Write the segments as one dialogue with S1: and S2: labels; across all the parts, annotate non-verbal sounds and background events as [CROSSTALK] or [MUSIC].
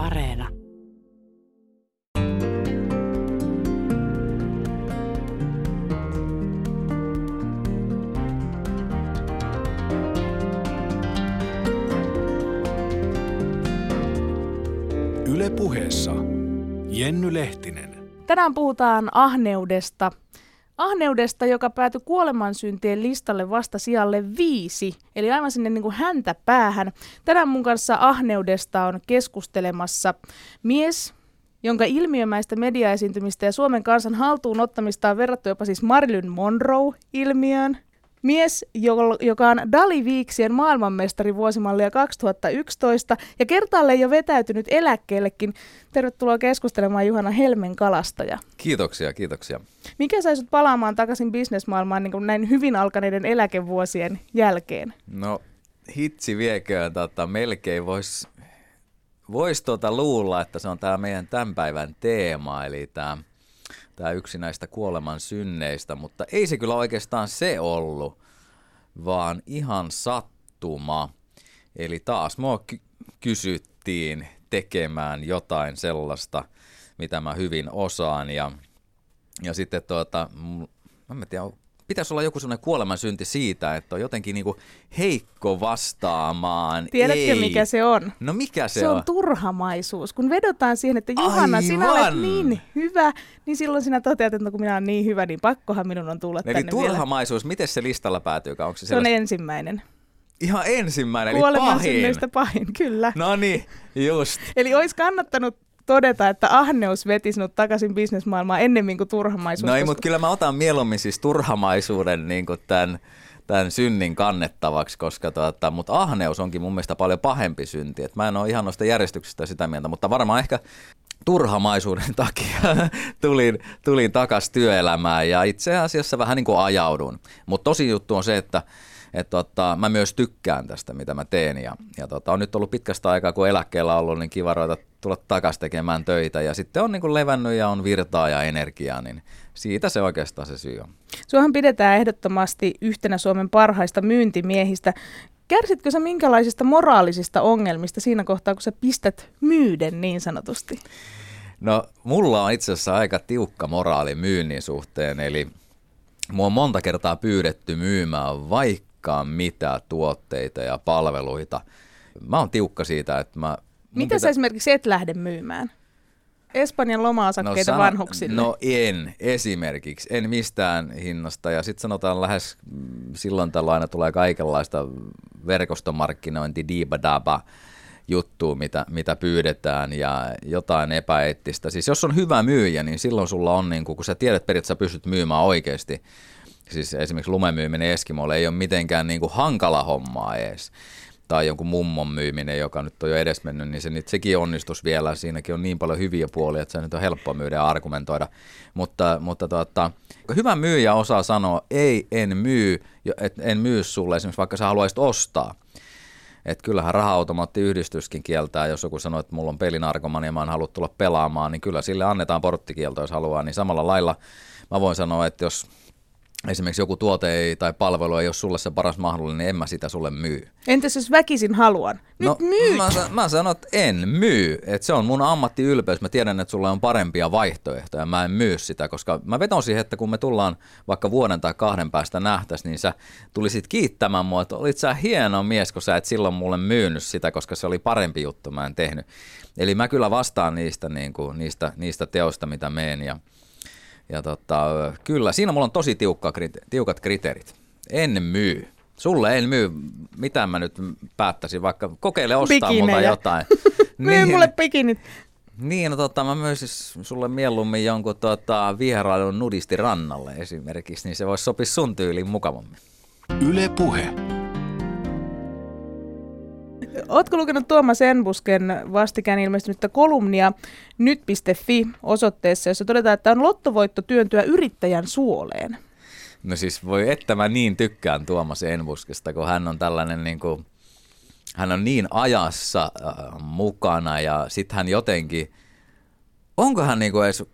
S1: Areena.
S2: Yle puheessa Jenny Lehtinen.
S3: Tänään puhutaan ahneudesta. Ahneudesta, joka päätyi kuolemansyntien listalle vasta sijalle viisi, eli aivan sinne niin kuin häntä päähän. Tänään mun kanssa ahneudesta on keskustelemassa mies, jonka ilmiömäistä mediaesiintymistä ja Suomen kansan haltuun ottamista on verrattu jopa siis Marilyn Monroe-ilmiöön. Mies, joka on Dali Viiksien maailmanmestari vuosimallia 2011 ja kertaalleen jo vetäytynyt eläkkeellekin. Tervetuloa keskustelemaan Juhana Helmen kalastaja.
S4: Kiitoksia, kiitoksia.
S3: Mikä sai sut palaamaan takaisin bisnesmaailmaan niin näin hyvin alkaneiden eläkevuosien jälkeen?
S4: No hitsi vieköön, tota, melkein voisi vois tuota luulla, että se on tämä meidän tämän päivän teema, eli tämä tämä yksi näistä kuoleman synneistä, mutta ei se kyllä oikeastaan se ollut, vaan ihan sattuma. Eli taas mua ky- kysyttiin tekemään jotain sellaista, mitä mä hyvin osaan ja, ja sitten tuota, mä en tiedä, pitäisi olla joku sellainen kuolemansynti siitä, että on jotenkin niinku heikko vastaamaan.
S3: Tiedätkö,
S4: ei.
S3: mikä se on?
S4: No mikä se,
S3: se
S4: on?
S3: on? turhamaisuus. Kun vedotaan siihen, että Juhana,
S4: Aivan.
S3: sinä olet niin hyvä, niin silloin sinä toteat, että no, kun minä olen niin hyvä, niin pakkohan minun on tulla
S4: Eli
S3: tänne
S4: turhamaisuus, miten se listalla päätyy? Onko se,
S3: Se on ensimmäinen.
S4: Ihan ensimmäinen, eli pahin.
S3: pahin, kyllä.
S4: No niin, just.
S3: Eli olisi kannattanut todeta, että ahneus veti sinut takaisin bisnesmaailmaan ennemmin kuin turhamaisuus.
S4: No ei, mutta kyllä mä otan mieluummin siis turhamaisuuden niin tämän, tämän synnin kannettavaksi, koska tota, mutta ahneus onkin mun mielestä paljon pahempi synti. Et mä en ole ihan noista järjestyksestä sitä mieltä, mutta varmaan ehkä turhamaisuuden [LAUGHS] takia tulin, tulin takaisin työelämään ja itse asiassa vähän niin kuin ajaudun. Mutta tosi juttu on se, että et tota, mä myös tykkään tästä, mitä mä teen. Ja, ja tota, on nyt ollut pitkästä aikaa, kun eläkkeellä ollut, niin kiva ruveta tulla takaisin tekemään töitä. Ja sitten on niin kuin levännyt ja on virtaa ja energiaa, niin siitä se oikeastaan se syy on.
S3: Suohan pidetään ehdottomasti yhtenä Suomen parhaista myyntimiehistä. Kärsitkö sä minkälaisista moraalisista ongelmista siinä kohtaa, kun sä pistät myyden niin sanotusti?
S4: No, mulla on itse asiassa aika tiukka moraali myynnin suhteen, eli mua on monta kertaa pyydetty myymään vaikka mitä tuotteita ja palveluita. Mä oon tiukka siitä, että mä...
S3: Mitä sä esimerkiksi et lähde myymään? Espanjan loma-osakkeita
S4: sano-
S3: vanhuksille.
S4: No en esimerkiksi, en mistään hinnasta. Ja sitten sanotaan lähes silloin tällä aina tulee kaikenlaista verkostomarkkinointi, diibadaba juttua, mitä, mitä pyydetään ja jotain epäeettistä. Siis jos on hyvä myyjä, niin silloin sulla on, niin kun, kun sä tiedät periaatteessa, pystyt myymään oikeasti. Siis esimerkiksi lumemyyminen Eskimolle ei ole mitenkään niin kuin hankala hommaa edes tai jonkun mummon myyminen, joka nyt on jo edesmennyt, niin se, sekin onnistus vielä. Siinäkin on niin paljon hyviä puolia, että se nyt on helppo myydä ja argumentoida. Mutta, mutta tota, hyvä myyjä osaa sanoa, ei, en myy, et en myy sulle esimerkiksi vaikka sä haluaisit ostaa. Että kyllähän raha-automaattiyhdistyskin kieltää, jos joku sanoo, että mulla on pelinarkomani ja mä en halua tulla pelaamaan, niin kyllä sille annetaan porttikielto, jos haluaa. Niin samalla lailla mä voin sanoa, että jos esimerkiksi joku tuote ei, tai palvelu ei ole sulle se paras mahdollinen, niin en mä sitä sulle myy.
S3: Entäs jos väkisin haluan? Nyt
S4: no,
S3: myyt!
S4: Mä, mä sanon, että en myy. Että se on mun ammattiylpeys. Mä tiedän, että sulla on parempia vaihtoehtoja. Mä en myy sitä, koska mä veton siihen, että kun me tullaan vaikka vuoden tai kahden päästä nähtäisi, niin sä tulisit kiittämään mua, että olit sä hieno mies, kun sä et silloin mulle myynyt sitä, koska se oli parempi juttu, mä en tehnyt. Eli mä kyllä vastaan niistä, niin kuin, niistä, niistä teosta, mitä meen ja ja tota, kyllä, siinä mulla on tosi tiukka, tiukat kriteerit. En myy. Sulle en myy. Mitä mä nyt päättäisin, vaikka kokeile ostaa multa
S3: Bikinejä.
S4: jotain. [LAUGHS]
S3: Myy mulle pikinit.
S4: Niin, no tota, mä myisin sulle mieluummin jonkun tota, vierailun nudisti rannalle esimerkiksi, niin se voisi sopia sun tyyliin mukavammin.
S2: Yle Puhe.
S3: Ootko lukenut Tuomas Enbusken vastikään ilmestynyttä kolumnia nyt.fi osoitteessa, jossa todetaan, että on lottovoitto työntyä yrittäjän suoleen?
S4: No siis voi että mä niin tykkään Tuomas Enbuskesta, kun hän on tällainen niin kuin, hän on niin ajassa äh, mukana ja sitten hän jotenkin, onko hän niin kuin edes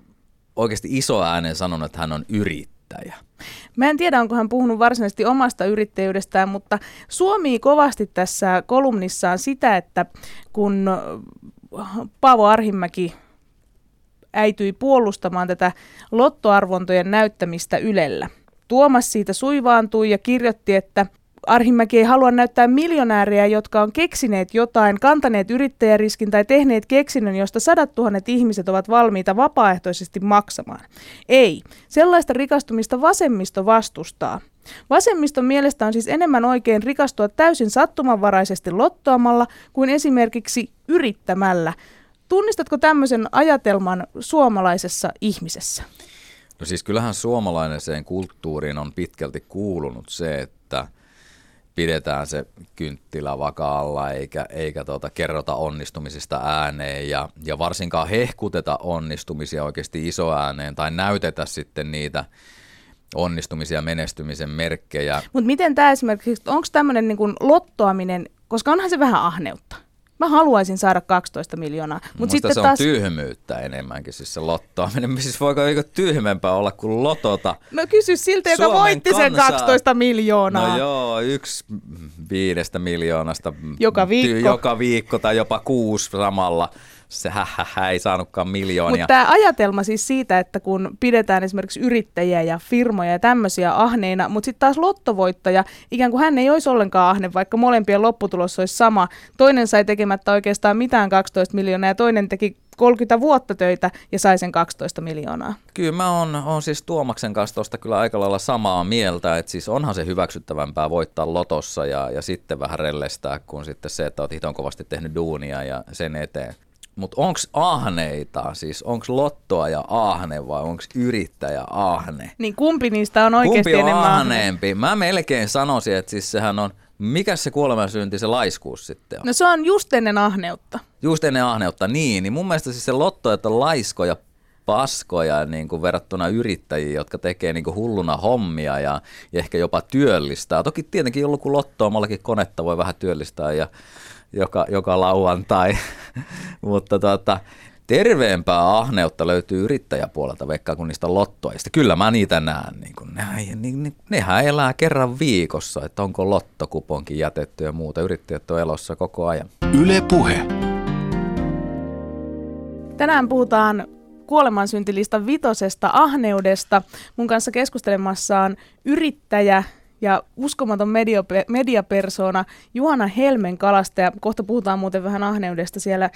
S4: oikeasti iso äänen sanonut, että hän on yrittäjä? Yrittäjä.
S3: Mä en tiedä, onko hän puhunut varsinaisesti omasta yrittäjyydestään, mutta Suomi kovasti tässä kolumnissaan sitä, että kun Paavo Arhimäki äityi puolustamaan tätä lottoarvontojen näyttämistä Ylellä. Tuomas siitä suivaantui ja kirjoitti, että Arhimäki ei halua näyttää miljonääriä, jotka on keksineet jotain, kantaneet yrittäjäriskin tai tehneet keksinnön, josta sadat tuhannet ihmiset ovat valmiita vapaaehtoisesti maksamaan. Ei. Sellaista rikastumista vasemmisto vastustaa. Vasemmiston mielestä on siis enemmän oikein rikastua täysin sattumanvaraisesti lottoamalla kuin esimerkiksi yrittämällä. Tunnistatko tämmöisen ajatelman suomalaisessa ihmisessä?
S4: No siis kyllähän suomalaiseen kulttuuriin on pitkälti kuulunut se, että pidetään se kynttilä vakaalla eikä, eikä tuota, kerrota onnistumisista ääneen ja, ja varsinkaan hehkuteta onnistumisia oikeasti isoääneen tai näytetä sitten niitä onnistumisia menestymisen merkkejä.
S3: Mutta miten tämä esimerkiksi, onko tämmöinen niin lottoaminen, koska onhan se vähän ahneutta? Mä haluaisin saada 12 miljoonaa.
S4: Mutta sitten se taas... on tyhmyyttä enemmänkin, siis se lottoaminen. Siis voiko eikö tyhmempää olla kuin lotota?
S3: No kysy siltä, joka Suomen voitti sen 12 miljoonaa.
S4: No joo, yksi viidestä miljoonasta.
S3: Joka viikko. Ty-
S4: joka viikko tai jopa kuusi samalla se hä, ei saanutkaan miljoonia.
S3: Mutta tämä ajatelma siis siitä, että kun pidetään esimerkiksi yrittäjiä ja firmoja ja tämmöisiä ahneina, mutta sitten taas lottovoittaja, ikään kuin hän ei olisi ollenkaan ahne, vaikka molempien lopputulos olisi sama. Toinen sai tekemättä oikeastaan mitään 12 miljoonaa ja toinen teki 30 vuotta töitä ja sai sen 12 miljoonaa.
S4: Kyllä mä oon, on siis Tuomaksen kanssa tuosta kyllä aika lailla samaa mieltä, että siis onhan se hyväksyttävämpää voittaa lotossa ja, ja sitten vähän rellestää kuin sitten se, että oot hiton kovasti tehnyt duunia ja sen eteen. Mutta onko ahneita, siis onko lottoa ja ahne vai onko yrittäjä ahne?
S3: Niin kumpi niistä on oikeasti
S4: kumpi on
S3: enemmän
S4: ahneempi? Mä melkein sanoisin, että siis sehän on, mikä se kuolemansynti se laiskuus sitten on?
S3: No se on just ennen ahneutta.
S4: Just ennen ahneutta, niin. Niin mun mielestä siis se lotto, että on laiskoja paskoja niin kuin verrattuna yrittäjiin, jotka tekee niin kuin hulluna hommia ja, ja ehkä jopa työllistää. Toki tietenkin jollakin lottoamallakin konetta voi vähän työllistää ja joka, joka lauantai. [LAUGHS] Mutta tota, terveempää ahneutta löytyy yrittäjäpuolelta vaikka kuin niistä lottoista. Kyllä mä niitä näen. Niin kun ne, ne, ne, nehän elää kerran viikossa, että onko lottokuponkin jätetty ja muuta. Yrittäjät on elossa koko ajan.
S2: Yle Puhe.
S3: Tänään puhutaan kuolemansyntilistan vitosesta ahneudesta. Mun kanssa keskustelemassa on yrittäjä, ja uskomaton media, mediapersona Juhana Helmen kalastaja. Kohta puhutaan muuten vähän ahneudesta siellä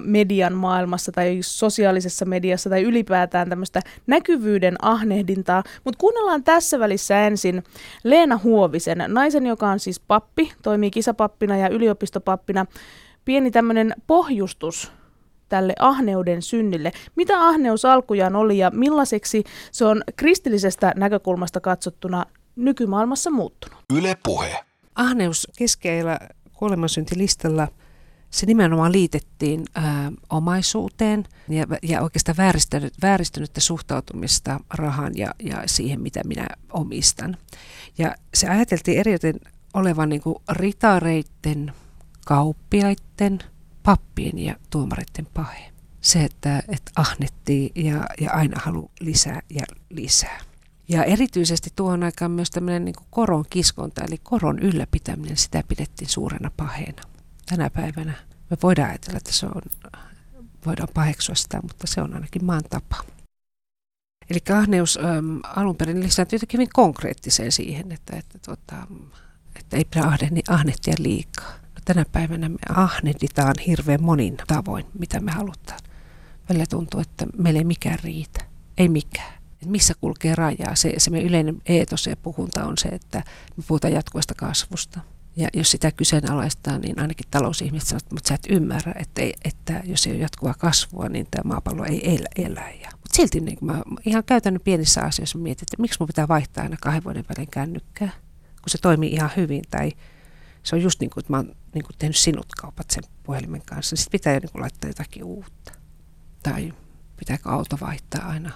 S3: median maailmassa tai sosiaalisessa mediassa tai ylipäätään tämmöistä näkyvyyden ahnehdintaa. Mutta kuunnellaan tässä välissä ensin Leena Huovisen, naisen, joka on siis pappi, toimii kisapappina ja yliopistopappina. Pieni tämmöinen pohjustus tälle ahneuden synnille. Mitä ahneus alkujaan oli ja millaiseksi se on kristillisestä näkökulmasta katsottuna nykymaailmassa muuttunut.
S2: Yle Puhe.
S1: Ahneus keskeillä kuolemansyntilistalla se nimenomaan liitettiin ää, omaisuuteen ja, ja oikeastaan vääristynyt, vääristynyttä suhtautumista rahan ja, ja siihen, mitä minä omistan. Ja se ajateltiin eritoten olevan niin kuin ritareiden, kauppiaiden, pappien ja tuomareiden pahe. Se, että, että ahnettiin ja, ja aina halu lisää ja lisää. Ja erityisesti tuohon aikaan myös tämmöinen niin koron kiskonta, eli koron ylläpitäminen, sitä pidettiin suurena paheena. Tänä päivänä me voidaan ajatella, että se on, voidaan paheksua sitä, mutta se on ainakin maan tapa. Eli ahneus äm, alun perin lisääntyy jotenkin hyvin konkreettiseen siihen, että, että, tuota, että ei pidä ahnehtia liikaa. No, tänä päivänä me ahnehditaan hirveän monin tavoin, mitä me halutaan. Välillä tuntuu, että meillä ei mikään riitä. Ei mikään että missä kulkee rajaa. Se, se meidän yleinen eetos ja puhunta on se, että me puhutaan jatkuvasta kasvusta. Ja jos sitä kyseenalaistaa, niin ainakin talousihmiset sanoo, että sä et ymmärrä, että, ei, että jos ei ole jatkuvaa kasvua, niin tämä maapallo ei elä. elä. Ja, mutta silti niin mä ihan käytännön pienissä asioissa mietin, että miksi mun pitää vaihtaa aina kahden vuoden välein kännykkää, kun se toimii ihan hyvin. Tai se on just niin kuin, että mä oon niin kuin tehnyt sinut kaupat sen puhelimen kanssa, niin sitten pitää jo niin kuin laittaa jotakin uutta. Tai pitääkö auto vaihtaa aina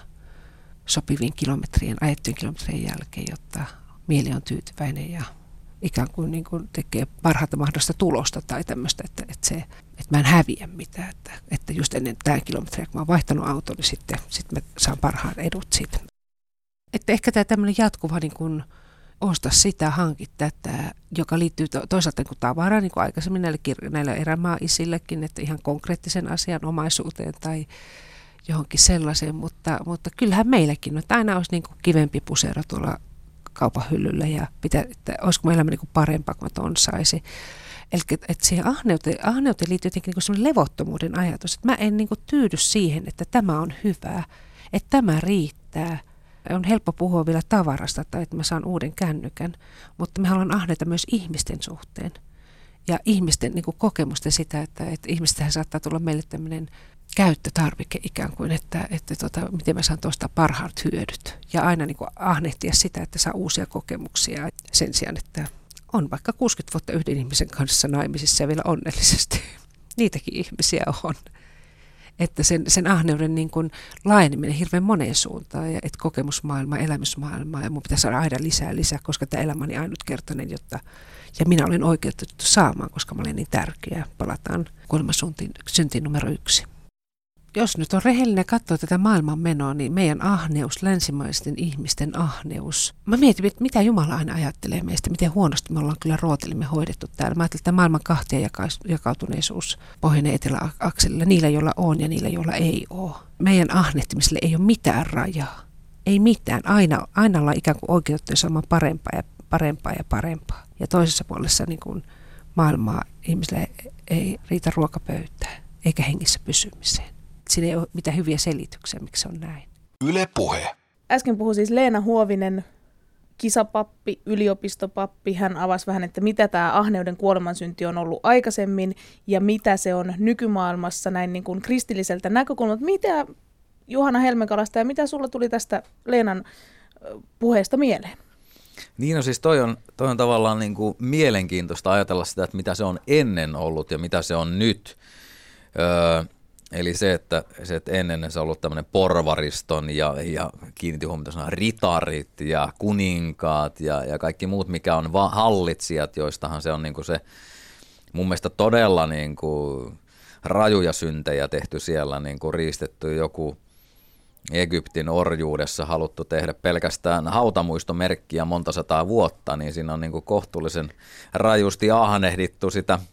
S1: sopivien kilometrien, ajettujen kilometrien jälkeen, jotta mieli on tyytyväinen ja ikään kuin, niin kuin tekee parhaata mahdollista tulosta tai tämmöistä, että, että, se, että mä en häviä mitään. Että, että just ennen tämä kilometriä, kun mä oon vaihtanut auton, niin sitten, sitten mä saan parhaan edut siitä. että ehkä tämä tämmöinen jatkuva niin kuin, osta sitä, hankit tätä, joka liittyy to- toisaalta niin kuin tavaraan, niin kuin aikaisemmin näille, kir- näille erämaa-isillekin, että ihan konkreettisen asian omaisuuteen tai johonkin sellaiseen, mutta, mutta kyllähän meilläkin että aina olisi niin kuin kivempi pusero tuolla kaupan hyllyllä ja pitää, että olisiko elämä niin kuin parempaa, kun mä ton saisi. Eli että siihen ahneuteen, ahneuteen liittyy jotenkin niin kuin levottomuuden ajatus, että mä en niin kuin tyydy siihen, että tämä on hyvää, että tämä riittää. On helppo puhua vielä tavarasta tai että mä saan uuden kännykän, mutta me haluan ahneita myös ihmisten suhteen. Ja ihmisten niin kuin kokemusten sitä, että, että ihmistähän saattaa tulla meille tämmöinen käyttötarvike ikään kuin, että, että tota, miten mä saan tuosta parhaat hyödyt. Ja aina niin kuin ahnehtia sitä, että saa uusia kokemuksia sen sijaan, että on vaikka 60 vuotta yhden ihmisen kanssa naimisissa ja vielä onnellisesti. [LAUGHS] Niitäkin ihmisiä on. Että sen, sen ahneuden niin kuin laajeneminen hirveän moneen suuntaan, ja että kokemusmaailma, elämysmaailma, ja mun pitää saada aina lisää lisää, koska tämä elämä on ainutkertainen, jotta, ja minä olen oikeutettu saamaan, koska mä olen niin tärkeä. Palataan kuolemasyntiin syntiin numero yksi jos nyt on rehellinen katsoa tätä maailman menoa, niin meidän ahneus, länsimaisten ihmisten ahneus. Mä mietin, mitä Jumala aina ajattelee meistä, miten huonosti me ollaan kyllä rootelimme hoidettu täällä. Mä ajattelin, että mailman kahtia jakautuneisuus pohjoinen eteläakselilla, niillä joilla on ja niillä joilla ei ole. Meidän ahnehtimiselle ei ole mitään rajaa. Ei mitään. Aina, aina ollaan ikään kuin oikeutettu saamaan parempaa ja parempaa ja parempaa. Ja toisessa puolessa niin kuin maailmaa ihmisille ei riitä ruokapöytään eikä hengissä pysymiseen siinä ei ole mitään hyviä selityksiä, miksi se on näin.
S2: Yle Puhe.
S3: Äsken puhui siis Leena Huovinen, kisapappi, yliopistopappi. Hän avasi vähän, että mitä tämä ahneuden kuolemansynti on ollut aikaisemmin ja mitä se on nykymaailmassa näin niin kuin kristilliseltä näkökulmalta. Mitä Juhana Helmenkalasta ja mitä sulla tuli tästä Leenan puheesta mieleen?
S4: Niin no siis toi on, toi on tavallaan niin kuin mielenkiintoista ajatella sitä, että mitä se on ennen ollut ja mitä se on nyt. Öö, Eli se, että, se, että ennen se on ollut tämmöinen porvariston ja, ja kiinnitti huomiota ritarit ja kuninkaat ja, ja kaikki muut, mikä on va- hallitsijat, joistahan se on niin kuin se mun mielestä todella niin kuin rajuja syntejä tehty siellä, niin kuin riistetty joku Egyptin orjuudessa haluttu tehdä pelkästään hautamuistomerkkiä monta sataa vuotta, niin siinä on niin kuin kohtuullisen rajusti ahnehdittu sitä –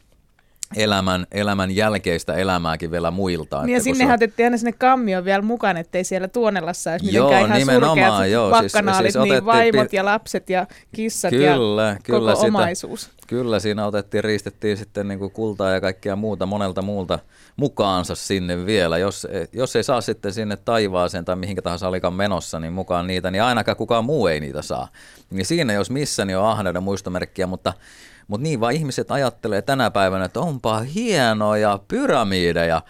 S4: elämän, elämän jälkeistä elämääkin vielä muilta.
S3: Niin ja sinne se... otettiin aina sinne kammio vielä mukaan, ettei siellä Tuonelassa olisi mitenkään joo, ihan surkeat joo, siis, siis niin vaimot pi... ja lapset ja kissat kyllä, ja kyllä koko sitä, omaisuus.
S4: Kyllä, siinä otettiin, riistettiin sitten niin kuin kultaa ja kaikkia muuta monelta muulta mukaansa sinne vielä. Jos, jos ei saa sitten sinne taivaaseen tai mihinkä tahansa olikaan menossa, niin mukaan niitä, niin ainakaan kukaan muu ei niitä saa. Niin siinä jos missä, niin on ahneuden muistomerkkiä, mutta mutta niin vaan ihmiset ajattelee tänä päivänä, että onpa hienoja pyramideja.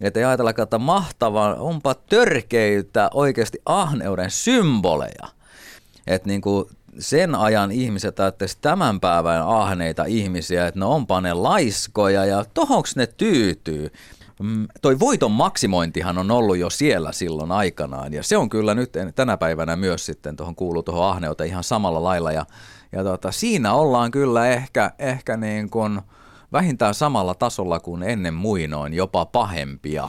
S4: Että ei ajatella, että mahtavaa, onpa törkeitä oikeasti ahneuden symboleja. Että niin kuin sen ajan ihmiset ajattelivat tämän päivän ahneita ihmisiä, että no onpa ne laiskoja ja tohonks ne tyytyy. Mm, toi voiton maksimointihan on ollut jo siellä silloin aikanaan ja se on kyllä nyt tänä päivänä myös sitten tuohon kuuluu tuohon ahneuteen ihan samalla lailla ja ja tota, siinä ollaan kyllä ehkä, ehkä niin kuin vähintään samalla tasolla kuin ennen muinoin, jopa pahempia.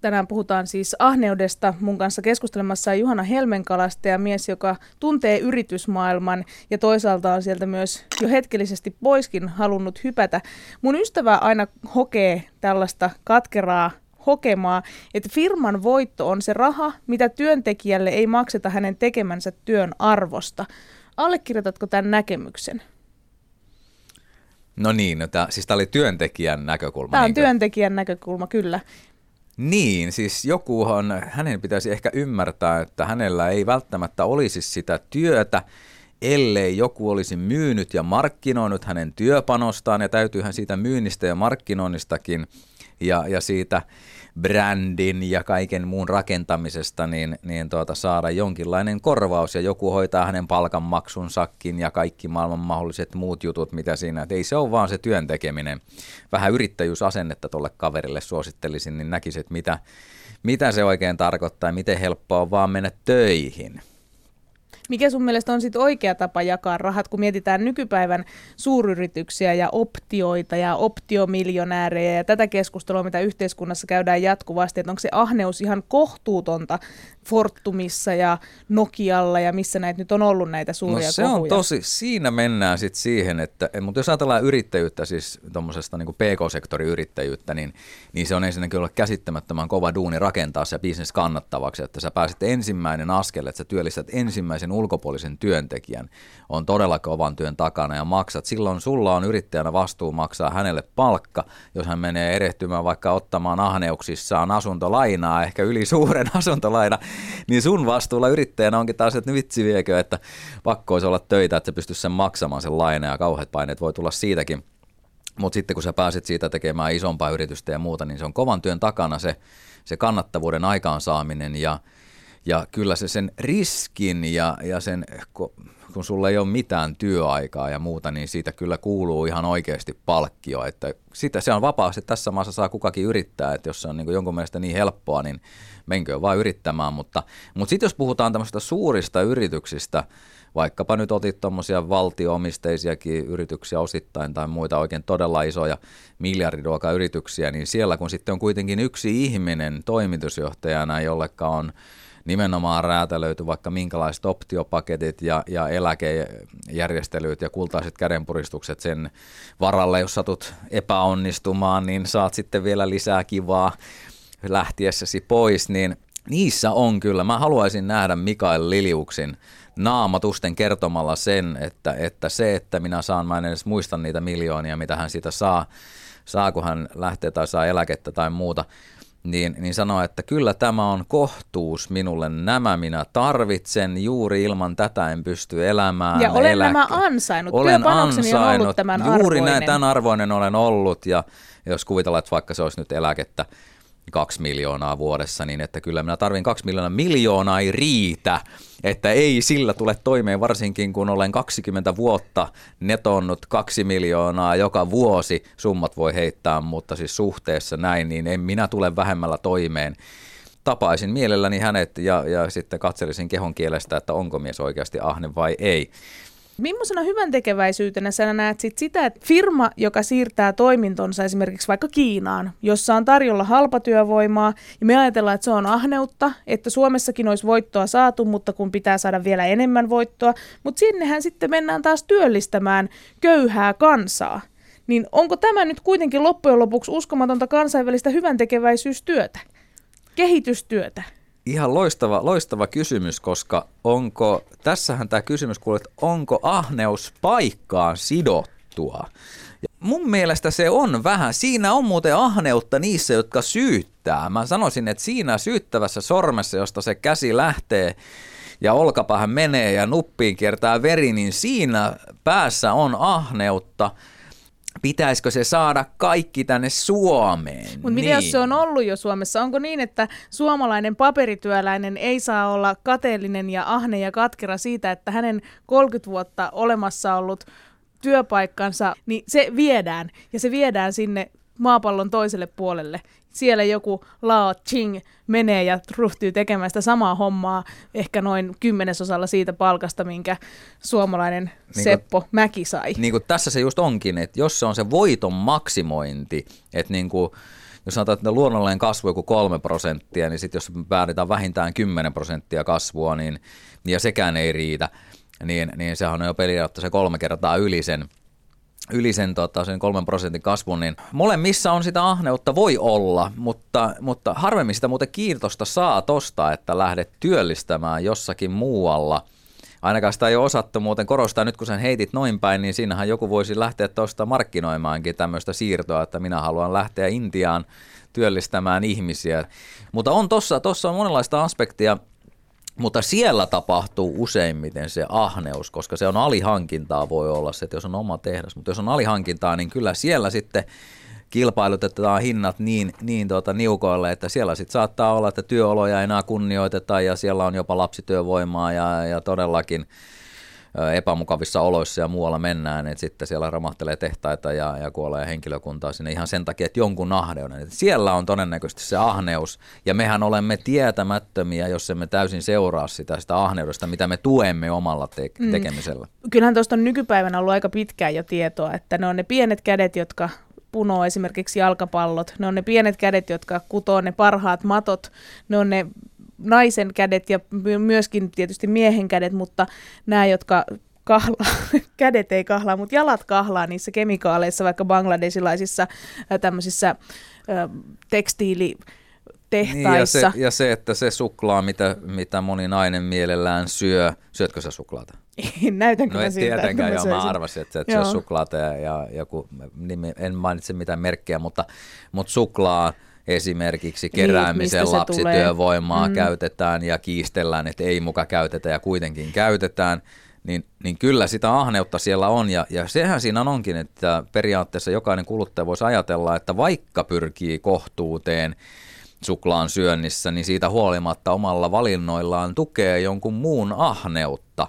S3: Tänään puhutaan siis ahneudesta. Mun kanssa keskustelemassa Juhana Helmenkalasta ja mies, joka tuntee yritysmaailman ja toisaalta on sieltä myös jo hetkellisesti poiskin halunnut hypätä. Mun ystävä aina hokee tällaista katkeraa hokemaa, että firman voitto on se raha, mitä työntekijälle ei makseta hänen tekemänsä työn arvosta. Allekirjoitatko tämän näkemyksen?
S4: No niin, no tää, siis tämä oli työntekijän näkökulma.
S3: Tämä on niin työntekijän näkökulma, kyllä.
S4: Niin, siis jokuhan, hänen pitäisi ehkä ymmärtää, että hänellä ei välttämättä olisi sitä työtä, ellei joku olisi myynyt ja markkinoinut hänen työpanostaan, ja täytyyhän siitä myynnistä ja markkinoinnistakin ja, ja siitä brändin ja kaiken muun rakentamisesta, niin, niin tuota, saada jonkinlainen korvaus ja joku hoitaa hänen palkanmaksunsakin ja kaikki maailman mahdolliset muut jutut, mitä siinä, että ei se ole vaan se työn tekeminen. Vähän yrittäjyysasennetta tuolle kaverille suosittelisin, niin näkisit, mitä, mitä se oikein tarkoittaa ja miten helppoa on vaan mennä töihin.
S3: Mikä sun mielestä on sitten oikea tapa jakaa rahat, kun mietitään nykypäivän suuryrityksiä ja optioita ja optiomiljonäärejä ja tätä keskustelua, mitä yhteiskunnassa käydään jatkuvasti, että onko se ahneus ihan kohtuutonta Fortumissa ja Nokialla ja missä näitä nyt on ollut näitä suuria
S4: no se
S3: kohuja.
S4: on tosi, siinä mennään sitten siihen, että, mutta jos ajatellaan yrittäjyyttä, siis tuommoisesta niin PK-sektorin yrittäjyyttä, niin, niin se on ensinnäkin olla käsittämättömän kova duuni rakentaa se bisnes kannattavaksi, että sä pääset ensimmäinen askel, että sä työllistät ensimmäisen ulkopuolisen työntekijän, on todella kovan työn takana ja maksat. Silloin sulla on yrittäjänä vastuu maksaa hänelle palkka, jos hän menee erehtymään vaikka ottamaan ahneuksissaan asuntolainaa, ehkä yli suuren [LAUGHS] asuntolaina, niin sun vastuulla yrittäjänä onkin taas, että vitsi viekö, että pakko olisi olla töitä, että se pystyisi sen maksamaan sen laina ja kauheat paineet voi tulla siitäkin. Mutta sitten kun sä pääset siitä tekemään isompaa yritystä ja muuta, niin se on kovan työn takana se, se kannattavuuden aikaansaaminen ja, ja kyllä se sen riskin ja, ja sen, kun sulla ei ole mitään työaikaa ja muuta, niin siitä kyllä kuuluu ihan oikeasti palkkio. Että sitä, se on vapaasti, tässä maassa saa kukakin yrittää, että jos se on niin jonkun mielestä niin helppoa, niin menkö vaan yrittämään. Mutta, mutta sitten jos puhutaan tämmöistä suurista yrityksistä, vaikkapa nyt otit tuommoisia valtioomisteisiakin yrityksiä osittain tai muita oikein todella isoja miljardiluokan-yrityksiä, niin siellä kun sitten on kuitenkin yksi ihminen toimitusjohtajana, jolleka on nimenomaan räätälöity vaikka minkälaiset optiopaketit ja, ja eläkejärjestelyt ja kultaiset kädenpuristukset sen varalle, jos satut epäonnistumaan, niin saat sitten vielä lisää kivaa lähtiessäsi pois, niin niissä on kyllä. Mä haluaisin nähdä Mikael Liliuksin naamatusten kertomalla sen, että, että se, että minä saan, mä en edes muista niitä miljoonia, mitä hän siitä saa, saa kun hän lähtee tai saa eläkettä tai muuta, niin, niin sanoo, että kyllä tämä on kohtuus minulle, nämä minä tarvitsen, juuri ilman tätä en pysty elämään.
S3: Ja olen eläke. nämä ansainnut, olen ansainnut, on ollut tämän
S4: juuri
S3: arvoinen.
S4: näin, tämän arvoinen olen ollut ja jos kuvitellaan, että vaikka se olisi nyt eläkettä, kaksi miljoonaa vuodessa, niin että kyllä minä tarvin kaksi miljoonaa. Miljoonaa ei riitä, että ei sillä tule toimeen, varsinkin kun olen 20 vuotta netonnut kaksi miljoonaa joka vuosi. Summat voi heittää, mutta siis suhteessa näin, niin en minä tule vähemmällä toimeen. Tapaisin mielelläni hänet ja, ja sitten katselisin kehon kielestä, että onko mies oikeasti ahne vai ei.
S3: Millaisena hyvän tekeväisyytenä sä näet sit sitä, että firma, joka siirtää toimintonsa esimerkiksi vaikka Kiinaan, jossa on tarjolla halpatyövoimaa, ja me ajatellaan, että se on ahneutta, että Suomessakin olisi voittoa saatu, mutta kun pitää saada vielä enemmän voittoa, mutta sinnehän sitten mennään taas työllistämään köyhää kansaa. Niin onko tämä nyt kuitenkin loppujen lopuksi uskomatonta kansainvälistä hyvän tekeväisyystyötä, kehitystyötä?
S4: Ihan loistava, loistava kysymys, koska onko, tässähän tämä kysymys kuuluu, että onko ahneus paikkaan sidottua? Ja mun mielestä se on vähän. Siinä on muuten ahneutta niissä, jotka syyttää. Mä sanoisin, että siinä syyttävässä sormessa, josta se käsi lähtee ja olkapäähän menee ja nuppiin kiertää veri, niin siinä päässä on ahneutta – pitäisikö se saada kaikki tänne Suomeen?
S3: Mutta niin. mitä jos se on ollut jo Suomessa? Onko niin, että suomalainen paperityöläinen ei saa olla kateellinen ja ahne ja katkera siitä, että hänen 30 vuotta olemassa ollut työpaikkansa, niin se viedään ja se viedään sinne maapallon toiselle puolelle siellä joku Lao Ching menee ja ryhtyy tekemään sitä samaa hommaa ehkä noin kymmenesosalla siitä palkasta, minkä suomalainen niin Seppo kuin, Mäki sai.
S4: Niin kuin tässä se just onkin, että jos se on se voiton maksimointi, että niin kuin, jos sanotaan, että luonnollinen kasvu joku kolme prosenttia, niin sitten jos päädytään vähintään 10 prosenttia kasvua, niin, ja sekään ei riitä, niin, niin sehän on jo periaatteessa se kolme kertaa yli sen – yli sen, tota, sen kolmen prosentin kasvun, niin molemmissa on sitä ahneutta, voi olla, mutta, mutta harvemmin sitä muuten kiitosta saa tosta, että lähdet työllistämään jossakin muualla. Ainakaan sitä ei ole osattu muuten korostaa. Nyt kun sen heitit noin päin, niin siinähän joku voisi lähteä tuosta markkinoimaankin tämmöistä siirtoa, että minä haluan lähteä Intiaan työllistämään ihmisiä. Mutta on tossa, tossa on monenlaista aspektia, mutta siellä tapahtuu useimmiten se ahneus, koska se on alihankintaa voi olla se, että jos on oma tehdas. Mutta jos on alihankintaa, niin kyllä siellä sitten kilpailutetaan hinnat niin, niin tuota niukoille, että siellä sitten saattaa olla, että työoloja ei enää kunnioiteta ja siellä on jopa lapsityövoimaa ja, ja todellakin epämukavissa oloissa ja muualla mennään, että sitten siellä ramahtelee tehtaita ja, ja kuolee henkilökuntaa sinne ihan sen takia, että jonkun ahneuden. Että siellä on todennäköisesti se ahneus, ja mehän olemme tietämättömiä, jos emme täysin seuraa sitä, sitä ahneudesta, mitä me tuemme omalla te- mm. tekemisellä.
S3: Mm. Kyllähän tuosta on nykypäivänä ollut aika pitkään jo tietoa, että ne on ne pienet kädet, jotka punoo esimerkiksi jalkapallot, ne on ne pienet kädet, jotka kutoo ne parhaat matot, ne on ne naisen kädet ja myöskin tietysti miehen kädet, mutta nämä, jotka kahlaa, [LAUGHS] kädet ei kahlaa, mutta jalat kahlaa niissä kemikaaleissa, vaikka bangladesilaisissa tämmöisissä tekstiili tehtaissa. Niin
S4: ja, se, ja se, että se suklaa, mitä, mitä moni nainen mielellään syö, syötkö sä suklaata? [LAUGHS]
S3: Näytänkö
S4: no
S3: mä
S4: siltä, tietenkään, joo, mä arvasin, että sä et syö suklaata ja, ja joku, en mainitse mitään merkkejä, mutta, mutta suklaa esimerkiksi niin, keräämisen niin, lapsityövoimaa mm. käytetään ja kiistellään, että ei muka käytetä ja kuitenkin käytetään, niin, niin kyllä sitä ahneutta siellä on ja, ja sehän siinä onkin, että periaatteessa jokainen kuluttaja voisi ajatella, että vaikka pyrkii kohtuuteen, suklaan syönnissä, niin siitä huolimatta omalla valinnoillaan tukee jonkun muun ahneutta.